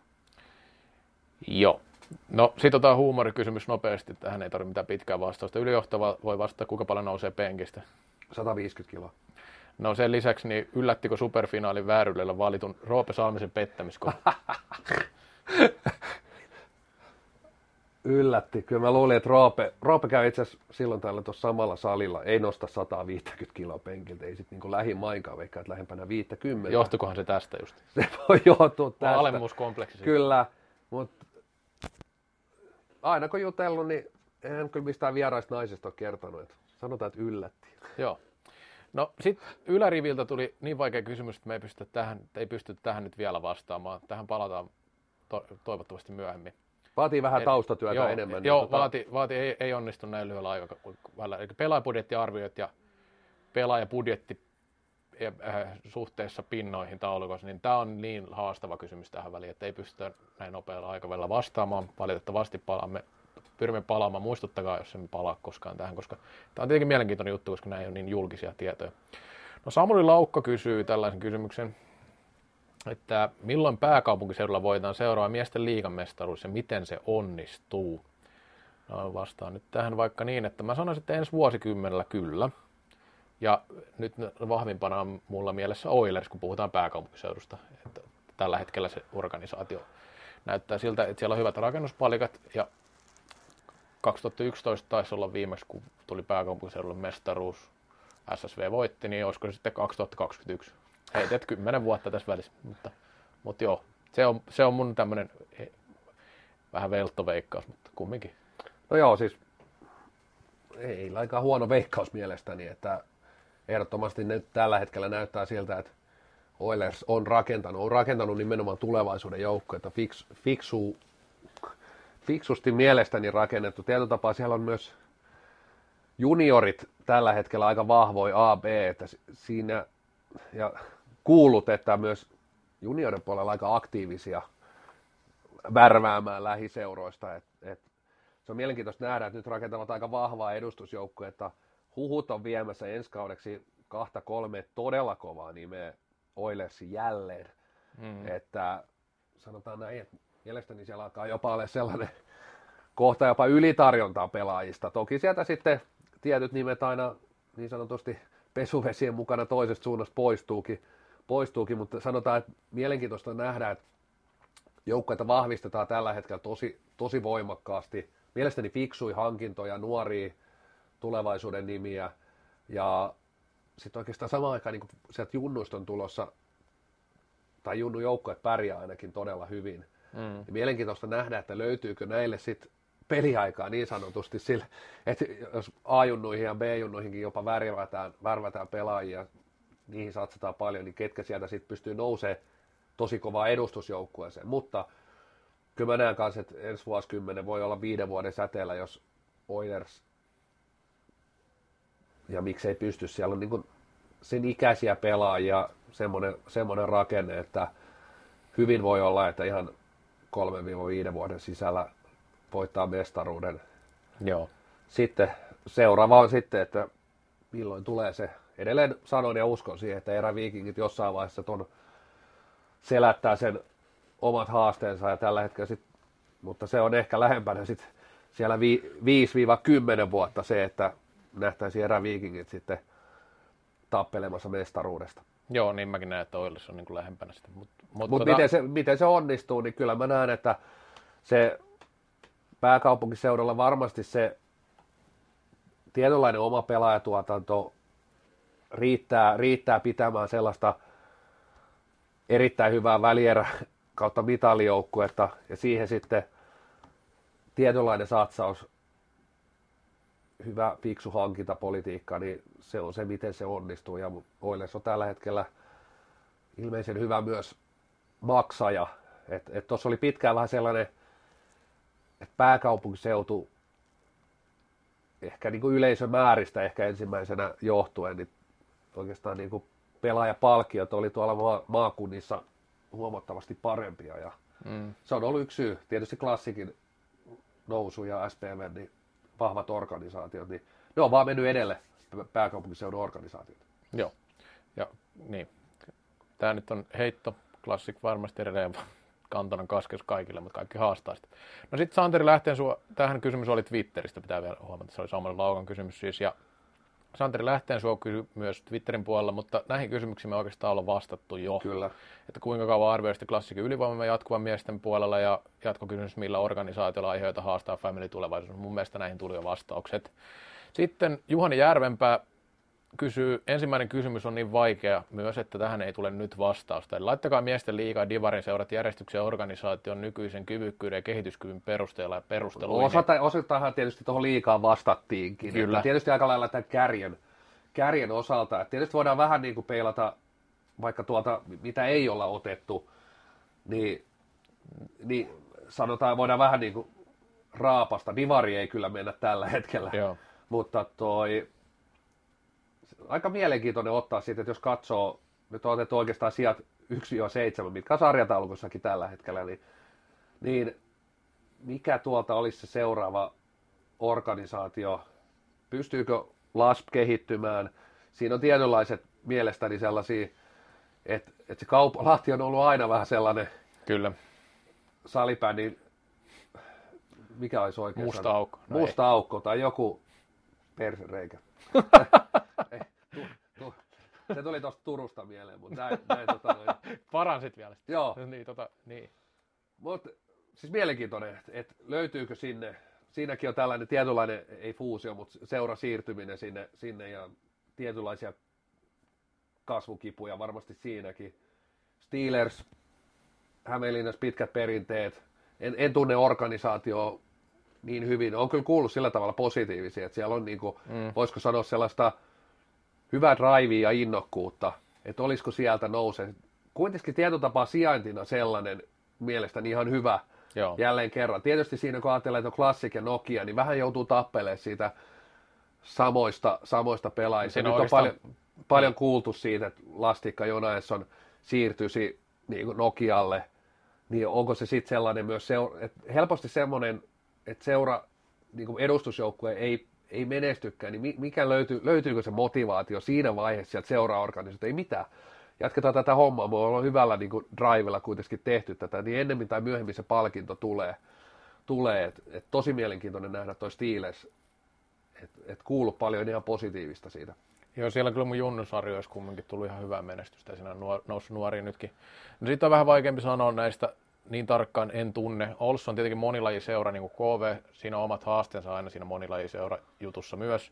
Joo. No, sitten otetaan huumorikysymys nopeasti. Tähän ei tarvitse mitään pitkää vastausta. Ylijohtava voi vastata, kuinka paljon nousee penkistä. 150 kiloa. No sen lisäksi, niin yllättikö superfinaalin vääryydellä valitun Roope Saamisen pettämisko? Yllätti. Kyllä mä luulin, että Roope, Roope käy itse asiassa silloin täällä tuossa samalla salilla. Ei nosta 150 kiloa penkiltä. Ei sitten niin lähimainkaan veikkaa, että lähempänä 50. Johtukohan se tästä just? Se voi johtua tästä. Alemmuuskompleksi. Kyllä, mutta aina kun jutellut, niin en kyllä mistään vieraista naisista ole kertonut. Että sanotaan, että yllätti. Joo. No sitten yläriviltä tuli niin vaikea kysymys, että me ei pysty tähän, ei pysty tähän nyt vielä vastaamaan. Tähän palataan to- toivottavasti myöhemmin. Vaatii vähän taustatyötä joo, enemmän. Joo, niin tota... vaati, vaati ei, ei, onnistu näin lyhyellä aikavälillä. Eli pelaajabudjettiarviot ja pelaajabudjetti äh, suhteessa pinnoihin taulukossa, niin tämä on niin haastava kysymys tähän väliin, että ei pystytä näin nopealla aikavälillä vastaamaan. Valitettavasti palaamme, pyrimme palaamaan. Muistuttakaa, jos emme palaa koskaan tähän, koska tämä on tietenkin mielenkiintoinen juttu, koska nämä ei ole niin julkisia tietoja. No Samuli Laukka kysyy tällaisen kysymyksen, että milloin pääkaupunkiseudulla voidaan seuraava miesten liigamestaruus ja miten se onnistuu? No, vastaan nyt tähän vaikka niin, että mä sanoisin, että ensi vuosikymmenellä kyllä. Ja nyt vahvimpana on mulla mielessä Oilers, kun puhutaan pääkaupunkiseudusta. Että tällä hetkellä se organisaatio näyttää siltä, että siellä on hyvät rakennuspalikat ja 2011 taisi olla viimeksi, kun tuli pääkaupunkiseudulle mestaruus. SSV voitti, niin olisiko se sitten 2021? Heität kymmenen vuotta tässä välissä, mutta, mutta joo, se on, se on mun tämmöinen eh, vähän velttoveikkaus, mutta kumminkin. No joo, siis ei aika huono veikkaus mielestäni, että ehdottomasti nyt tällä hetkellä näyttää siltä, että Oilers on rakentanut, on rakentanut nimenomaan tulevaisuuden joukkoita, Fix, fiksu, fiksusti mielestäni rakennettu. Tietyllä tapaa siellä on myös juniorit tällä hetkellä aika vahvoi AB, että siinä ja kuulut, että myös juniorin puolella aika aktiivisia värväämään lähiseuroista. Et, et, se on mielenkiintoista nähdä, että nyt rakentavat aika vahvaa edustusjoukkoa, että huhut on viemässä ensi kaudeksi kahta kolme todella kovaa nimeä Oilersi jälleen. Mm. Että sanotaan näin, että mielestäni siellä alkaa jopa olla sellainen kohta jopa ylitarjontaa pelaajista. Toki sieltä sitten tietyt nimet aina niin sanotusti pesuvesien mukana toisesta suunnasta poistuukin, poistuukin mutta sanotaan, että mielenkiintoista nähdä, että joukkoita vahvistetaan tällä hetkellä tosi, tosi voimakkaasti. Mielestäni fiksui hankintoja, nuoria tulevaisuuden nimiä ja sitten oikeastaan samaan aikaan niin sieltä junnuista on tulossa, tai junnu joukkoja pärjää ainakin todella hyvin. Mm. Ja mielenkiintoista nähdä, että löytyykö näille sitten peliaikaa niin sanotusti sille, että jos A-junnuihin ja B-junnuihinkin jopa värvätään, värvätään pelaajia, niihin satsataan paljon, niin ketkä sieltä sitten pystyy nousemaan tosi kovaa edustusjoukkueeseen. Mutta kyllä mä näen kanssa, että ensi vuosikymmen voi olla viiden vuoden säteellä, jos Oilers ja miksei pysty, siellä on niin sen ikäisiä pelaajia, semmoinen, semmoinen rakenne, että hyvin voi olla, että ihan 3-5 vuoden sisällä voittaa mestaruuden. Joo. Sitten seuraava on sitten, että milloin tulee se. Edelleen sanon ja uskon siihen, että eräviikingit jossain vaiheessa ton selättää sen omat haasteensa ja tällä hetkellä sit, mutta se on ehkä lähempänä sit siellä 5-10 vuotta se, että nähtäisiin eräviikingit sitten tappelemassa mestaruudesta. Joo, niin mäkin näen, että Oilers on niin kuin lähempänä sitä. Mutta mut Mut tota... miten, se, miten se onnistuu, niin kyllä mä näen, että se pääkaupunkiseudulla varmasti se tietynlainen oma pelaajatuotanto riittää, riittää pitämään sellaista erittäin hyvää välierä kautta mitalijoukkuetta ja siihen sitten tietynlainen satsaus, hyvä, fiksu hankintapolitiikka, niin se on se, miten se onnistuu. Ja Oilers on tällä hetkellä ilmeisen hyvä myös maksaja. Tuossa oli pitkään vähän sellainen, että pääkaupunkiseutu ehkä niin kuin yleisömääristä ehkä ensimmäisenä johtuen, niin oikeastaan niin kuin pelaajapalkkiot oli tuolla ma- maakunnissa huomattavasti parempia. Ja mm. Se on ollut yksi syy. Tietysti klassikin nousu ja SPM, niin vahvat organisaatiot, niin ne on vaan mennyt edelle pääkaupunkiseudun organisaatiot. Joo, ja niin. Tämä nyt on heitto, klassik varmasti edelleen kantanan kaskes kaikille, mutta kaikki haastaa sitä. No sitten Santeri Lähteen, sua, tähän kysymys oli Twitteristä, pitää vielä huomata, se oli Samuel Laukan kysymys siis, ja Santeri Lähteen sua kysyi myös Twitterin puolella, mutta näihin kysymyksiin me oikeastaan ollaan vastattu jo. Kyllä. Että kuinka kauan arvioisitte klassikin ylivoimamme jatkuvan miesten puolella ja jatkokysymys, millä organisaatiolla aiheita haastaa Family tulevaisuus. Mun mielestä näihin tuli jo vastaukset. Sitten Juhani Järvenpää kysyy, ensimmäinen kysymys on niin vaikea myös, että tähän ei tule nyt vastausta. Eli laittakaa miesten liikaa Divarin seurat järjestyksen organisaation nykyisen kyvykkyyden ja kehityskyvyn perusteella ja perusteluihin. Osata, osittain tietysti tuohon liikaa vastattiinkin. Kyllä. Että tietysti aika lailla tämän kärjen, kärjen osalta. Että tietysti voidaan vähän niin kuin peilata vaikka tuolta, mitä ei olla otettu, niin, niin sanotaan, voidaan vähän niin kuin raapasta. Divari ei kyllä mennä tällä hetkellä. Joo. Mutta toi, aika mielenkiintoinen ottaa siitä, että jos katsoo, nyt on otettu oikeastaan sijat 1-7, mitkä on sarjataulukossakin tällä hetkellä, niin, niin mikä tuolta olisi se seuraava organisaatio, pystyykö LASP kehittymään, siinä on tietynlaiset mielestäni sellaisia, että, että se kaup- Lahti on ollut aina vähän sellainen Kyllä. salibändin, mikä olisi oikein Musta sana? aukko. No Musta ei. aukko tai joku persereikä. Se tuli tuosta Turusta mieleen, mutta näin, näin tota, noin. Paransit vielä. Joo. Niin, tota, niin. Mut, siis mielenkiintoinen, että et löytyykö sinne, siinäkin on tällainen tietynlainen, ei fuusio, mutta seura siirtyminen sinne, sinne ja tietynlaisia kasvukipuja varmasti siinäkin. Steelers, Hämeenlinnassa pitkät perinteet, en, en tunne organisaatio niin hyvin. On kyllä kuullut sillä tavalla positiivisia, että siellä on, niin kuin, mm. voisiko sanoa sellaista hyvää drivea ja innokkuutta, että olisiko sieltä nouse. Kuitenkin tietotapaa sijaintina sellainen mielestäni ihan hyvä Joo. jälleen kerran. Tietysti siinä kun ajattelee, että on Classic ja Nokia, niin vähän joutuu tappelemaan siitä samoista, samoista pelaajista. Nyt on oikeastaan... paljon, paljon kuultu siitä, että Lastikka Jonaesson siirtyisi niin kuin Nokialle, niin onko se sitten sellainen myös, seura, että helposti semmoinen, että seura niin edustusjoukkue ei ei menestykään, niin mikä löytyy, löytyykö se motivaatio siinä vaiheessa sieltä seuraorganisaatio? Ei mitään. Jatketaan tätä hommaa, me ollaan hyvällä niin kuin drivella kuitenkin tehty tätä, niin ennemmin tai myöhemmin se palkinto tulee. tulee. Et, et tosi mielenkiintoinen nähdä toi Steelers, että et kuuluu paljon ihan positiivista siitä. Joo, siellä kyllä mun junnusarjoissa kumminkin tullut ihan hyvää menestystä siinä on nuor- noussut nuoria nytkin. No siitä on vähän vaikeampi sanoa näistä niin tarkkaan en tunne. Ols on tietenkin monilajiseura, niin kuin KV, siinä on omat haasteensa aina siinä monilajiseura jutussa myös.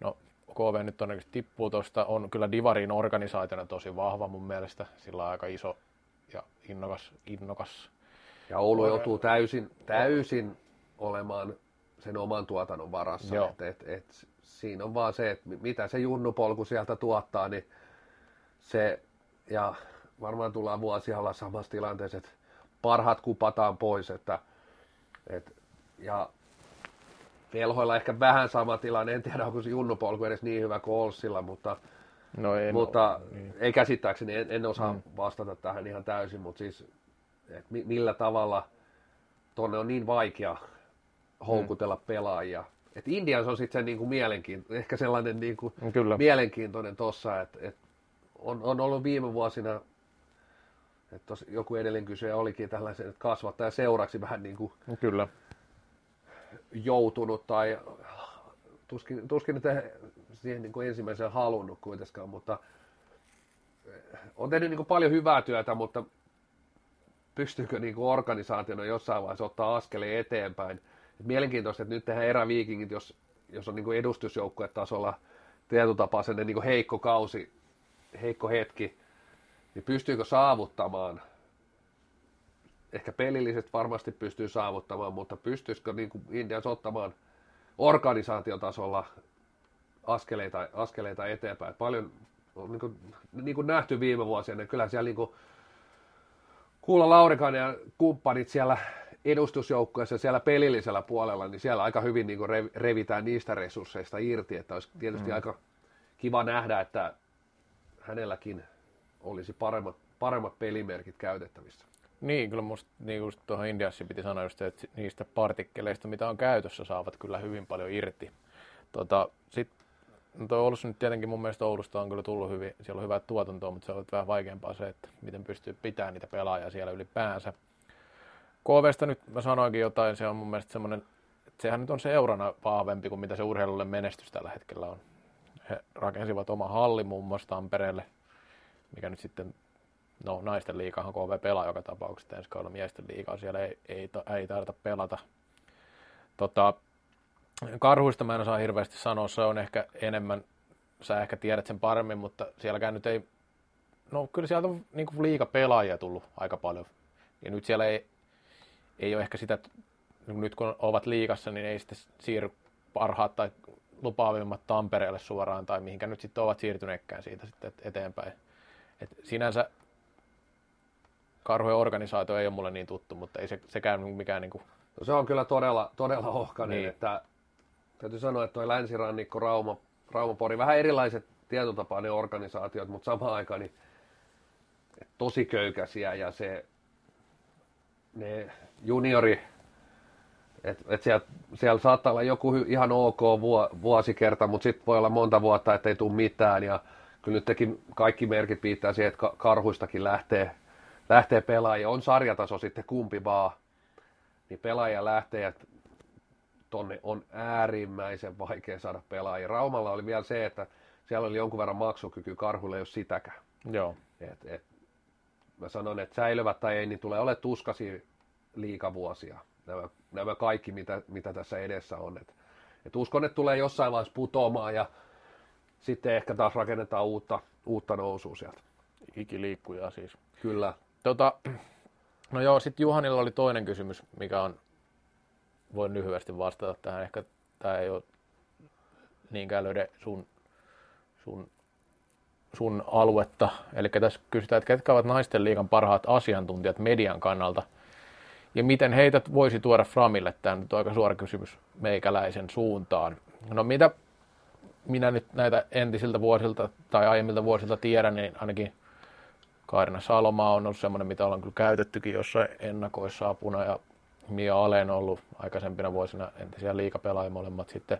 No, KV nyt onneksi tippuu tuosta, on kyllä Divarin organisaationa tosi vahva mun mielestä, sillä on aika iso ja innokas. innokas. Ja Oulu joutuu täysin, täysin olemaan sen oman tuotannon varassa. Et, et, et, siinä on vaan se, että mitä se junnupolku sieltä tuottaa, niin se, ja varmaan tullaan vuosia olla samassa tilanteessa, että parhaat kupataan pois, että, et, ja velhoilla ehkä vähän sama tilanne, en tiedä onko se junnupolku edes niin hyvä kuin Olssilla, mutta, no en mutta ole, niin. ei käsittääkseni, en, en osaa mm. vastata tähän ihan täysin, mutta siis et millä tavalla tuonne on niin vaikea houkutella mm. pelaajia. Et Indians on sitten niinku mielenkiintoinen, ehkä sellainen niinku Kyllä. mielenkiintoinen tossa, että et on, on ollut viime vuosina että tos joku edellinen kysyjä olikin tällaisen, että kasvattaja seuraksi vähän niin kuin Kyllä. joutunut tai tuskin, tuskin että siihen niin kuin ensimmäisen halunnut kuitenkaan, mutta on tehnyt niin kuin paljon hyvää työtä, mutta pystyykö niin kuin organisaationa jossain vaiheessa ottaa askeleen eteenpäin. Et mielenkiintoista, että nyt tehdään eräviikingit, jos, jos on niin kuin edustusjoukkuetasolla tietotapaa sen niin kuin heikko kausi, heikko hetki, niin pystyykö saavuttamaan ehkä pelilliset varmasti pystyy saavuttamaan, mutta pystyisikö niin kuin Indians ottamaan organisaatiotasolla askeleita, askeleita eteenpäin. Paljon on niin kuin, niin kuin nähty viime vuosina, niin kyllä siellä niin kuin Kuulla Laurikan ja kumppanit siellä edustusjoukkueessa siellä pelillisellä puolella, niin siellä aika hyvin niin revitään niistä resursseista irti, että olisi tietysti mm. aika kiva nähdä, että hänelläkin olisi paremmat, paremmat pelimerkit käytettävissä. Niin, kyllä musta niin just tuohon Indiassa piti sanoa just, että niistä partikkeleista, mitä on käytössä, saavat kyllä hyvin paljon irti. Tota, Sitten no toi Oulussa nyt tietenkin mun mielestä Oulusta on kyllä tullut hyvin, siellä on hyvää tuotantoa, mutta se on vähän vaikeampaa se, että miten pystyy pitämään niitä pelaajia siellä ylipäänsä. KVsta nyt mä sanoinkin jotain, se on mun mielestä semmoinen, että sehän nyt on seurana vahvempi kuin mitä se urheilulle menestys tällä hetkellä on. He rakensivat oma halli muun muassa Tampereelle, mikä nyt sitten, no naisten liikahan KV pelaa joka tapauksessa, ensi kaudella miesten liikaa siellä ei, ei, ei tarvita pelata. Tota, Karhuista mä en osaa hirveästi sanoa, se on ehkä enemmän, sä ehkä tiedät sen paremmin, mutta sielläkään nyt ei, no kyllä sieltä on niin kuin liika pelaajia tullut aika paljon. Ja nyt siellä ei, ei ole ehkä sitä, nyt kun ovat liikassa, niin ei sitten siirry parhaat tai lupaavimmat Tampereelle suoraan tai mihinkä nyt sitten ovat siirtyneetkään siitä sitten eteenpäin. Et sinänsä karhujen organisaatio ei ole mulle niin tuttu, mutta ei se, sekään mikään niin kuin... No se on kyllä todella, todella ohkainen, niin. että täytyy sanoa, että tuo länsirannikko, Rauma, Raumapori, vähän erilaiset tietotapainen organisaatiot, mutta samaan aikaan niin tosi köykäisiä ja se ne juniori, että et siellä, siellä saattaa olla joku ihan ok vuosikerta, mutta sitten voi olla monta vuotta, että ei tule mitään ja kyllä nyt tekin kaikki merkit viittaa siihen, että karhuistakin lähtee, lähtee pelaajia. On sarjataso sitten kumpi vaan, niin pelaaja lähtee, että tonne on äärimmäisen vaikea saada pelaajia. Raumalla oli vielä se, että siellä oli jonkun verran maksukyky, karhulle jos sitäkään. Joo. Et, et, mä sanon, että säilyvät tai ei, niin tulee ole tuskasi liikavuosia. Nämä, nämä kaikki, mitä, mitä tässä edessä on. Et, et uskon, että tulee jossain vaiheessa putoamaan ja sitten ehkä taas rakennetaan uutta, uutta nousua sieltä. Ikiliikkuja siis. Kyllä. Tota, no joo, sitten Juhanilla oli toinen kysymys, mikä on voin lyhyesti vastata tähän. Ehkä tämä ei ole niinkään löydä sun, sun, sun aluetta. Eli tässä kysytään, että ketkä ovat naisten liigan parhaat asiantuntijat median kannalta ja miten heitä voisi tuoda Framille? Tämä on nyt aika suora kysymys meikäläisen suuntaan. No mitä minä nyt näitä entisiltä vuosilta tai aiemmilta vuosilta tiedän, niin ainakin Kaarina Salomaa on ollut semmoinen, mitä ollaan kyllä käytettykin jossain ennakoissa apuna ja Mia Alen ollut aikaisempina vuosina entisiä liikapelaajia molemmat sitten.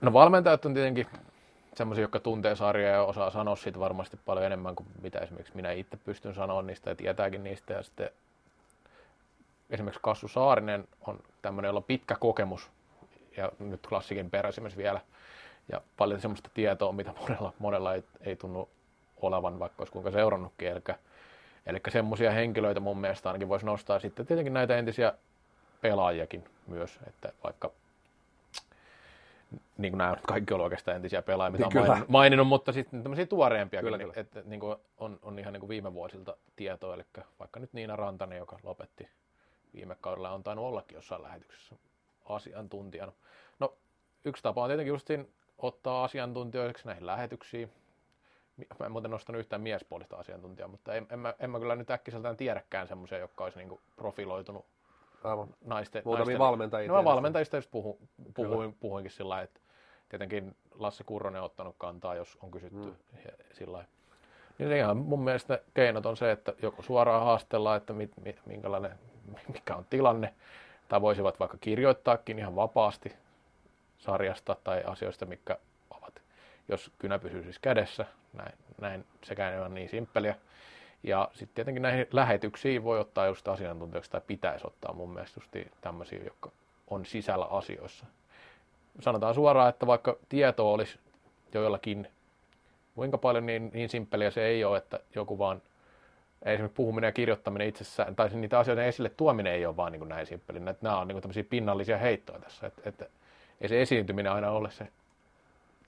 No valmentajat on tietenkin semmoisia, jotka tuntee sarjaa ja osaa sanoa siitä varmasti paljon enemmän kuin mitä esimerkiksi minä itse pystyn sanoa niistä ja tietääkin niistä. Ja sitten esimerkiksi Kassu Saarinen on tämmöinen, jolla on pitkä kokemus ja nyt klassikin peräsimies vielä ja paljon semmoista tietoa, mitä monella, monella ei, ei tunnu olevan, vaikka olisi kuinka seurannutkin. Eli Eli semmoisia henkilöitä mun mielestä ainakin voisi nostaa sitten tietenkin näitä entisiä pelaajakin myös, että vaikka niin kuin nämä kaikki on oikeastaan entisiä pelaajia, mitä niin, maininnut, maininnut, mutta sitten tämmöisiä tuoreempia, kyllä, niin, kyllä. että niin kuin on, on ihan niin kuin viime vuosilta tietoa, eli vaikka nyt Niina Rantanen, joka lopetti viime kaudella, on tainnut ollakin jossain lähetyksessä asiantuntijana. No, yksi tapa on tietenkin justiin ottaa asiantuntijoiksi näihin lähetyksiin, Mä en muuten nostanut yhtään miespuolista asiantuntijaa, mutta en, en, mä, en mä kyllä nyt äkkiseltään tiedäkään semmoisia, jotka olisi niinku profiloitunut Aivan. naisten... Muutamia naisten, valmentajia. No valmentajista just puhu, puhuin, puhuinkin sillä että tietenkin Lasse Kurronen on ottanut kantaa, jos on kysytty hmm. sillä Niin ihan mun mielestä keinot on se, että joko suoraan haastellaan, että mit, mit, minkälainen, mikä on tilanne, tai voisivat vaikka kirjoittaakin ihan vapaasti sarjasta tai asioista, mikä ovat, jos kynä pysyy siis kädessä, näin, näin sekään ei ole niin simppeliä. Ja sitten tietenkin näihin lähetyksiin voi ottaa just asiantuntijaksi tai pitäisi ottaa mun mielestä just tämmöisiä, jotka on sisällä asioissa. Sanotaan suoraan, että vaikka tieto olisi joillakin, kuinka paljon niin, niin simppeliä se ei ole, että joku vaan esimerkiksi puhuminen ja kirjoittaminen itsessään, tai niitä asioita esille tuominen ei ole vaan niin kuin näin simppeli. Nämä on niin kuin tämmöisiä pinnallisia heittoja tässä, että, että ei se esiintyminen aina ole se,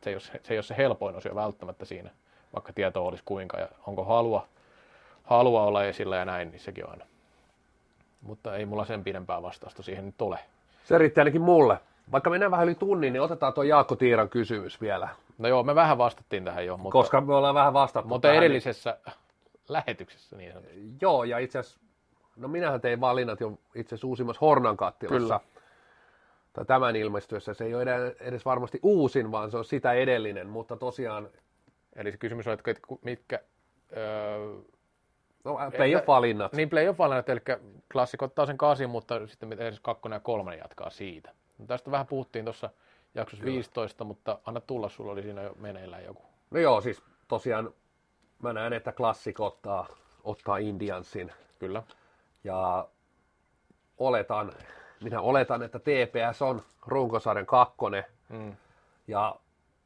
se ei ole se, se, ei ole se helpoin osio välttämättä siinä vaikka tieto olisi kuinka ja onko halua, halua olla esillä ja näin, niin sekin on aina mutta ei mulla sen pidempää vastausta siihen nyt ole. Se riitti ainakin mulle. Vaikka mennään vähän yli tunnin, niin otetaan tuo Jaakko Tiiran kysymys vielä. No joo, me vähän vastattiin tähän jo, mutta, Koska me ollaan vähän vastattu mutta tähän, edellisessä lähetyksessä niin sanotusti. Niin, joo, ja itse asiassa, no minähän tein valinnat jo itse asiassa uusimmassa Hornan kattilassa. Kyllä. Tai tämän ilmestyessä. Se ei ole edes- varmasti uusin, vaan se on sitä edellinen. Mutta tosiaan, Eli se kysymys on, että mitkä... Öö, no, playoff-valinnat. niin playoff valinnat, eli klassikko ottaa sen kasin, mutta sitten miten edes kakkonen ja kolmonen jatkaa siitä. No, tästä vähän puhuttiin tuossa jaksossa 15, mutta anna tulla, sulla oli siinä jo meneillään joku. No joo, siis tosiaan mä näen, että Classic ottaa, ottaa Indiansin. Kyllä. Ja oletan, minä oletan, että TPS on runkosarjan kakkonen. Mm. Ja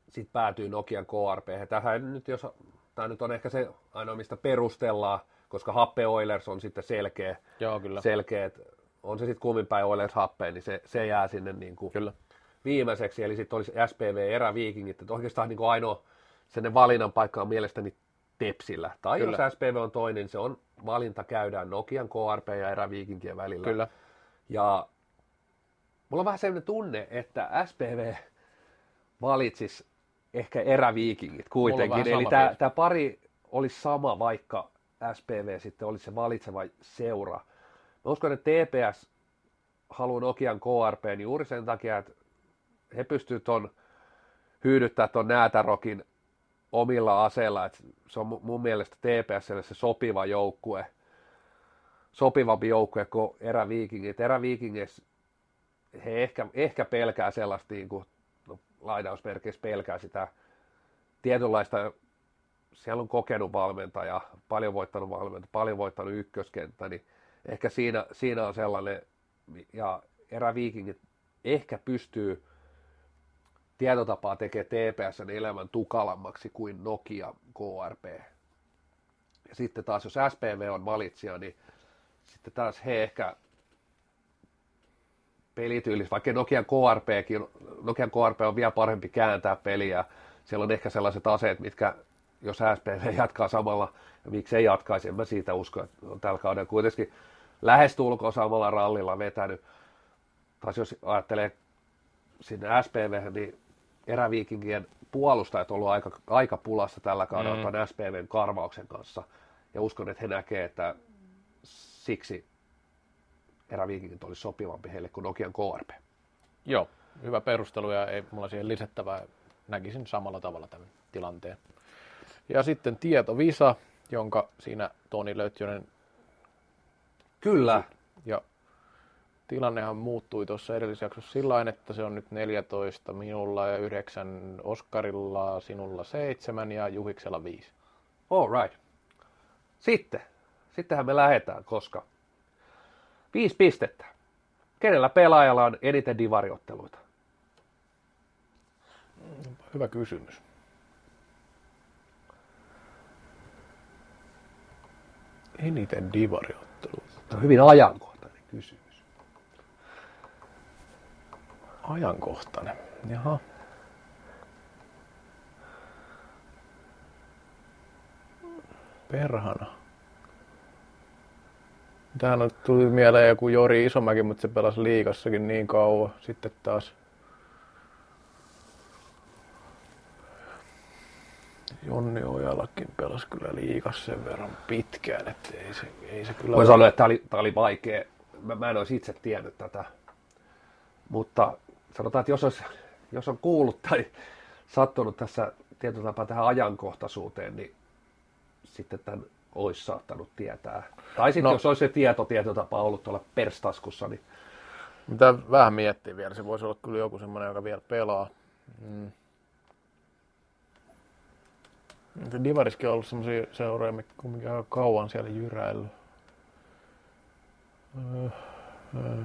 sitten päätyy Nokian KRP. Tähän nyt, jos, tämä nyt on ehkä se ainoa, mistä perustellaan, koska Happe Oilers on sitten selkeä, Joo, kyllä. selkeä että on se sitten kummin päin Oilers Happe, niin se, se jää sinne niin kuin Kyllä. viimeiseksi, eli sitten olisi SPV eräviikingit, että oikeastaan niin kuin ainoa sen valinnan paikka on mielestäni Tepsillä. Tai Kyllä. jos SPV on toinen, niin se on valinta käydään Nokian, KRP ja eräviikinkien välillä. Kyllä. Ja mulla on vähän sellainen tunne, että SPV valitsisi ehkä eräviikingit kuitenkin. Eli tämä, tämä pari olisi sama, vaikka SPV sitten olisi se valitseva seura. Mä uskon, että TPS haluaa Nokian KRP niin juuri sen takia, että he pystyvät ton hyydyttää tuon Näätärokin omilla aseilla, että se on mu- mun mielestä TPSlle se sopiva joukkue, sopivampi joukkue kuin eräviikingit. Eräviikingeissä he ehkä, ehkä pelkää sellaista, niin kuin, no, lainausmerkeissä pelkää sitä tietynlaista, siellä on kokenut valmentaja, paljon voittanut valmentaja, paljon voittanut ykköskenttä, niin ehkä siinä, siinä on sellainen, ja eräviikingit ehkä pystyy tietotapaa tekee TPSn elämän tukalammaksi kuin Nokia KRP. Ja sitten taas jos SPV on valitsija, niin sitten taas he ehkä pelityylis, vaikka Nokian KRPkin, Nokian KRP on vielä parempi kääntää peliä. Siellä on ehkä sellaiset aseet, mitkä jos SPV jatkaa samalla, ja miksi ei jatkaisi, en mä siitä usko, että on tällä kaudella kuitenkin lähestulkoon samalla rallilla vetänyt. Taas jos ajattelee sinne SPV, niin eräviikingien puolustajat on ollut aika, aika pulassa tällä kaudella Mm. SPVn karvauksen kanssa. Ja uskon, että he näkee, että siksi eräviikingit olisi sopivampi heille kuin Nokian KRP. Joo, hyvä perustelu ja ei mulla siihen lisättävää. Näkisin samalla tavalla tämän tilanteen. Ja sitten tietovisa, jonka siinä Toni Löytjönen Kyllä, ja tilannehan muuttui tuossa edellisessä jaksossa sillä että se on nyt 14 minulla ja 9 Oskarilla, sinulla 7 ja Juhiksella 5. all right. Sitten, sittenhän me lähdetään, koska viisi pistettä. Kenellä pelaajalla on eniten divariotteluita? Hyvä kysymys. Eniten divariottelu. Se on hyvin ajankohtainen kysymys. Ajankohtainen. Jaha. Perhana. Tähän on tuli mieleen joku Jori Isomäki, mutta se pelasi liikassakin niin kauan. Sitten taas Jonni Ojalakin pelasi kyllä liikas sen verran pitkään, että ei se, ei se kyllä... Voin sanoa, että tämä oli, tämä oli vaikea. Mä, mä en olisi itse tiennyt tätä. Mutta sanotaan, että jos, olisi, jos on kuullut tai sattunut tässä tietyllä tapaa tähän ajankohtaisuuteen, niin sitten tämän olisi saattanut tietää. Tai sitten No. jos olisi se tieto tietotapa ollut tuolla perstaskussa, niin Mitä vähän miettiä vielä, se voisi olla kyllä joku semmoinen, joka vielä pelaa. Mm. Divariskin on ollut semmoisia seuroja, mitkä kumminkin aika kauan siellä jyräillyt. Öö, öö.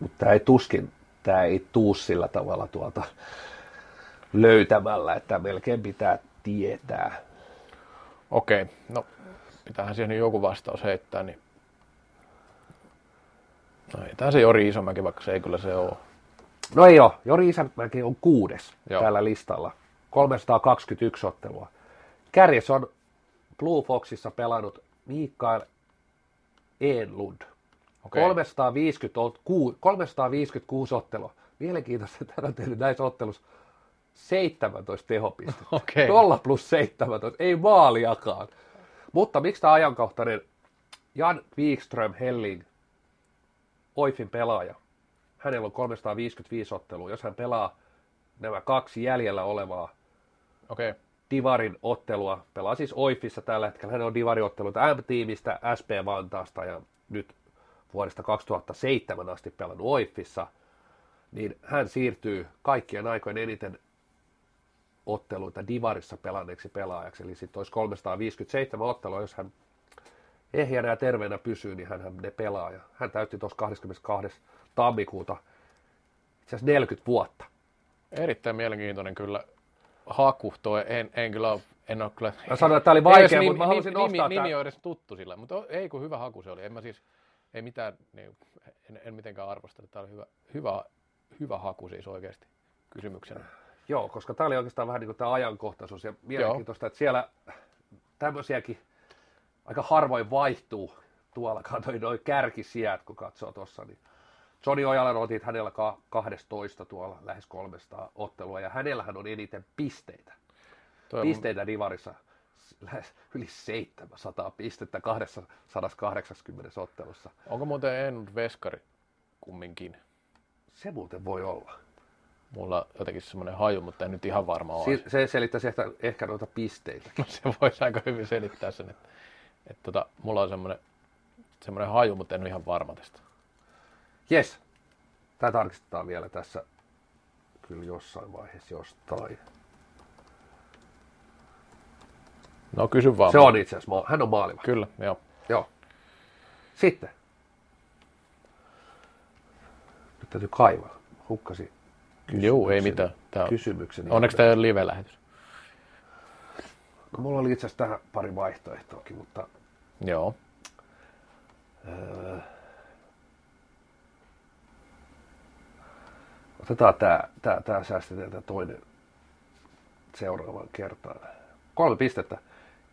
mutta ei tuskin, tämä ei tuu sillä tavalla tuolta löytämällä, että melkein pitää tietää. Okei, no pitäähän siihen joku vastaus heittää, niin No ei tää se Jori Isomäki, vaikka se ei kyllä se ole. No ei ole, Jori Isämäki on kuudes Joo. tällä listalla. 321 ottelua. Kärjes on Blue Foxissa pelannut Mikael Enlund. Okei. 350, ot- kuu- 356 ottelua. Mielenkiintoista, että hän on tehnyt näissä ottelussa 17 tehopistettä. Okei. 0 plus 17, ei maaliakaan. Mutta miksi tämä ajankohtainen Jan Wikström Helling, Oifin pelaaja, hänellä on 355 ottelua. Jos hän pelaa nämä kaksi jäljellä olevaa Okei. Divarin ottelua, pelaa siis Oifissa tällä hetkellä. Hän on Divari-otteluita M-tiimistä, SP Vantaasta ja nyt vuodesta 2007 asti pelannut Oifissa, niin hän siirtyy kaikkien aikojen eniten otteluita Divarissa pelanneeksi pelaajaksi. Eli sitten olisi 357 ottelua, jos hän ehjänä ja terveenä pysyy, niin hän ne pelaa. Ja hän täytti tuossa 22. tammikuuta itse asiassa 40 vuotta. Erittäin mielenkiintoinen kyllä haku toi. En, en kyllä ole, en ole kyllä... Mä sanoin, että tämä oli vaikea, mutta mä halusin nimi, nostaa nimi, tämän. nimi on edes tuttu sillä, mutta ei kun hyvä haku se oli. En mä siis, ei mitään, niin, en, en mitenkään arvostele. Tämä oli hyvä, hyvä, hyvä haku siis oikeasti kysymyksenä. Joo, koska tämä oli oikeastaan vähän niin kuin tämä ajankohtaisuus ja mielenkiintoista, että siellä tämmöisiäkin aika harvoin vaihtuu tuolla, katsoin noin kärkisijät, kun katsoo tuossa, niin Johnny Ojalan otit hänellä ka- 12 tuolla lähes 300 ottelua, ja hänellähän on eniten pisteitä. Toi on- Pisteitä Divarissa lähes yli 700 pistettä 280 ottelussa. Onko muuten en veskari kumminkin? Se muuten voi olla. Mulla on jotenkin semmoinen haju, mutta en nyt ihan varma ole. Si- se selittäisi ehkä, ehkä noita pisteitä. No se voisi aika hyvin selittää sen, että, että tota, mulla on semmoinen, semmoinen haju, mutta en ole ihan varma tästä. Jes, tämä tarkistetaan vielä tässä kyllä jossain vaiheessa jostain. No kysy vaan. Se on itse asiassa, hän on maalivahti. Kyllä, joo. Joo. Sitten. Nyt täytyy kaivaa. Hukkasi Joo, ei mitään. Tää on, kysymyksen. onneksi tämä ei ole live-lähetys. No, mulla oli itse asiassa tähän pari vaihtoehtoakin, mutta Joo. otetaan tämä, tämä, tämä säästetään tämä toinen seuraavan kertaan. Kolme pistettä.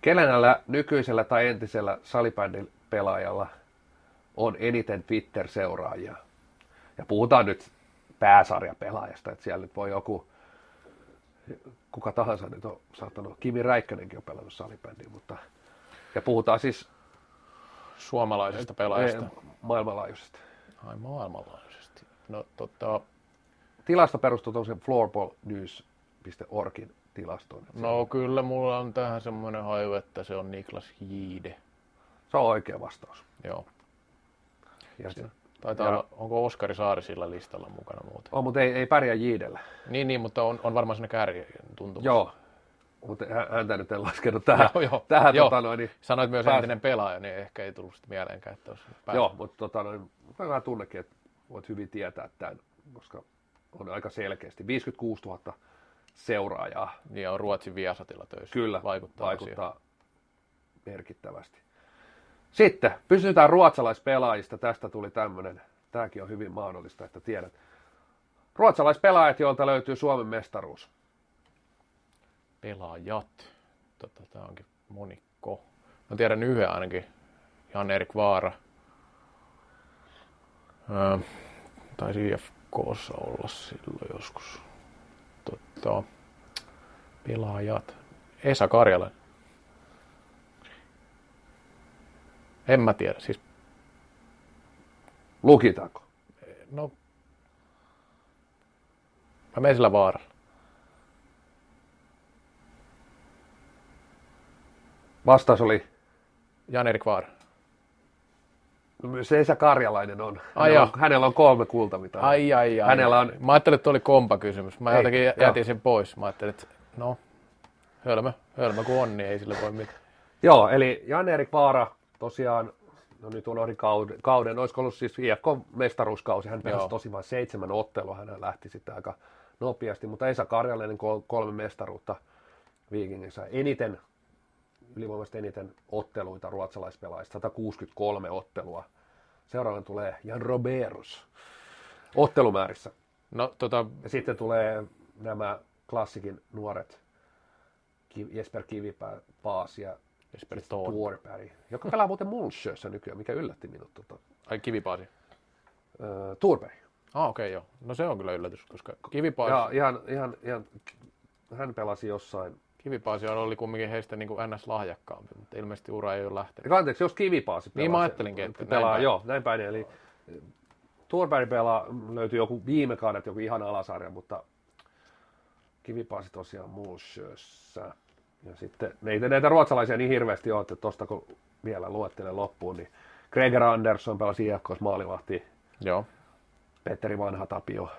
Kenellä nykyisellä tai entisellä salibändin pelaajalla on eniten Twitter-seuraajia? Ja puhutaan nyt pääsarjapelaajasta, että siellä nyt voi joku, kuka tahansa nyt on saattanut, Kimi Räikkönenkin on pelannut salibändiä, mutta ja puhutaan siis Suomalaisesta pelaajasta. maailmanlaajuisesti. Ai maailmanlaajuisesti. No tota, Tilasto perustuu tuollaisen floorballnews.orgin tilastoon. no kyllä mulla on tähän semmoinen haju, että se on Niklas Jiide. Se on oikea vastaus. Joo. Ja se, Taitaa Ja- olla, onko Oskari Saari sillä listalla mukana muuten? on, mutta ei, ei pärjää Jiidellä. Niin, niin, mutta on, on varmaan sinne kärjen tuntumus. Joo, mutta hä- häntä nyt en laskenut tähän. Joo, joo. tähän Joo. Tota noin, niin, Sanoit myös Pääs- entinen pelaaja, niin ehkä ei tullut sitten mieleenkään, että olisi päässyt. joo, mutta tota noin, mä tunnekin, että voit hyvin tietää tämän, koska on aika selkeästi 56 000 seuraajaa. Niin on Ruotsin Viasatilla töissä. Kyllä, vaikuttaa, vaikuttaa, asiaan. merkittävästi. Sitten pysytään ruotsalaispelaajista. Tästä tuli tämmöinen. Tämäkin on hyvin mahdollista, että tiedät. Ruotsalaispelaajat, joilta löytyy Suomen mestaruus. Pelaajat. Tota, tämä onkin monikko. Mä tiedän yhden ainakin. Jan-Erik Vaara. Öö, taisi IFKssa olla silloin joskus. Tota, pelaajat. Esa Karjalainen. En mä tiedä. Siis, Lukitaanko? no, mä menen sillä vaaralla. Vastaus oli, Jan-Erik Vaara. Se Esa Karjalainen on. Ai Hänellä, joo. on, hänellä on kolme kultamitalia. Ai, ai, ai. Hänellä on, Mä ajattelin, että oli kompa kysymys. Mä Ei, jotenkin joo. jätin sen pois. Mä ajattelin, että no, hölmö, hölmö kun on, niin ei sille voi mitään. joo, eli Jan-Erik Vaara tosiaan, no nyt unohdin kauden, kauden olisiko ollut siis IFK-mestaruuskausi, hän pelasi tosi vain seitsemän ottelua, hän lähti sitten aika nopeasti, mutta Esa Karjalainen kol- kolme mestaruutta Viikingissä. Eniten, ylivoimaisesti eniten otteluita ruotsalaispelaajista, 163 ottelua. Seuraavan tulee Jan Roberus ottelumäärissä. No tota, Ja sitten tulee nämä klassikin nuoret Jesper Kivipää, Paas ja Jesper Thorn. Tuorberg, joka pelaa muuten Munchössä nykyään, mikä yllätti minut. Tota. Ai kivipaasi. Öö, Tuorberg. Ah, okei, okay, joo. No se on kyllä yllätys, koska kivipaasi, Ja ihan, ihan, ihan, hän pelasi jossain. Kivipaasi oli kumminkin heistä niin kuin NS-lahjakkaampi, mutta ilmeisesti ura ei ole lähtenyt. Eikä Anteeksi, jos Kivipaasi pelaa. Niin mä ajattelinkin, että näin pelaa, päin. joo, näin päin. Eli Tuorberg pelaa, löytyi joku viime kaudet joku ihan alasarja, mutta Kivipaasi tosiaan Mulsjössä. Ja sitten ne ei näitä ruotsalaisia niin hirveästi ole, että tuosta kun vielä luettelen loppuun, niin Greger Andersson pelasi IFKs maalivahti, Joo. Petteri Vanha Tapio,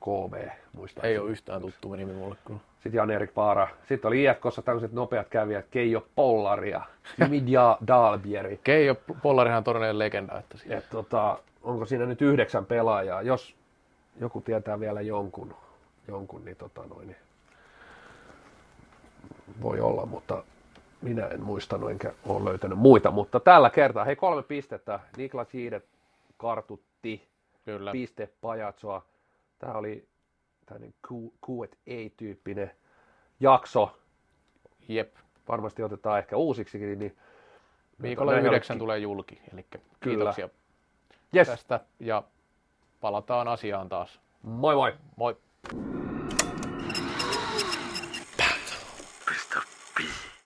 KB, muistaakseni. Ei ole yhtään tuttu nimi mulle kyllä. Sitten Jan-Erik Paara. Sitten oli IFKssa tämmöiset nopeat kävijät, Keijo Pollari ja Jimmy Dia- Dahlbieri. Keijo Pollarihan on todellinen legenda, että siinä. Et, tota, onko siinä nyt yhdeksän pelaajaa? Jos joku tietää vielä jonkun, jonkun niin, tota noin, niin voi olla, mutta minä en muistanut enkä ole löytänyt muita. Mutta tällä kertaa, hei kolme pistettä. Niklas Hiidet kartutti Kyllä. piste pajatsoa. Tämä oli tämmöinen Q&A-tyyppinen jakso. Jep. Varmasti otetaan ehkä uusiksikin. Niin Viikolla yhdeksän tulee julki, eli Kyllä. kiitoksia Yes, tästä ja palataan asiaan taas. moi moi! Moi!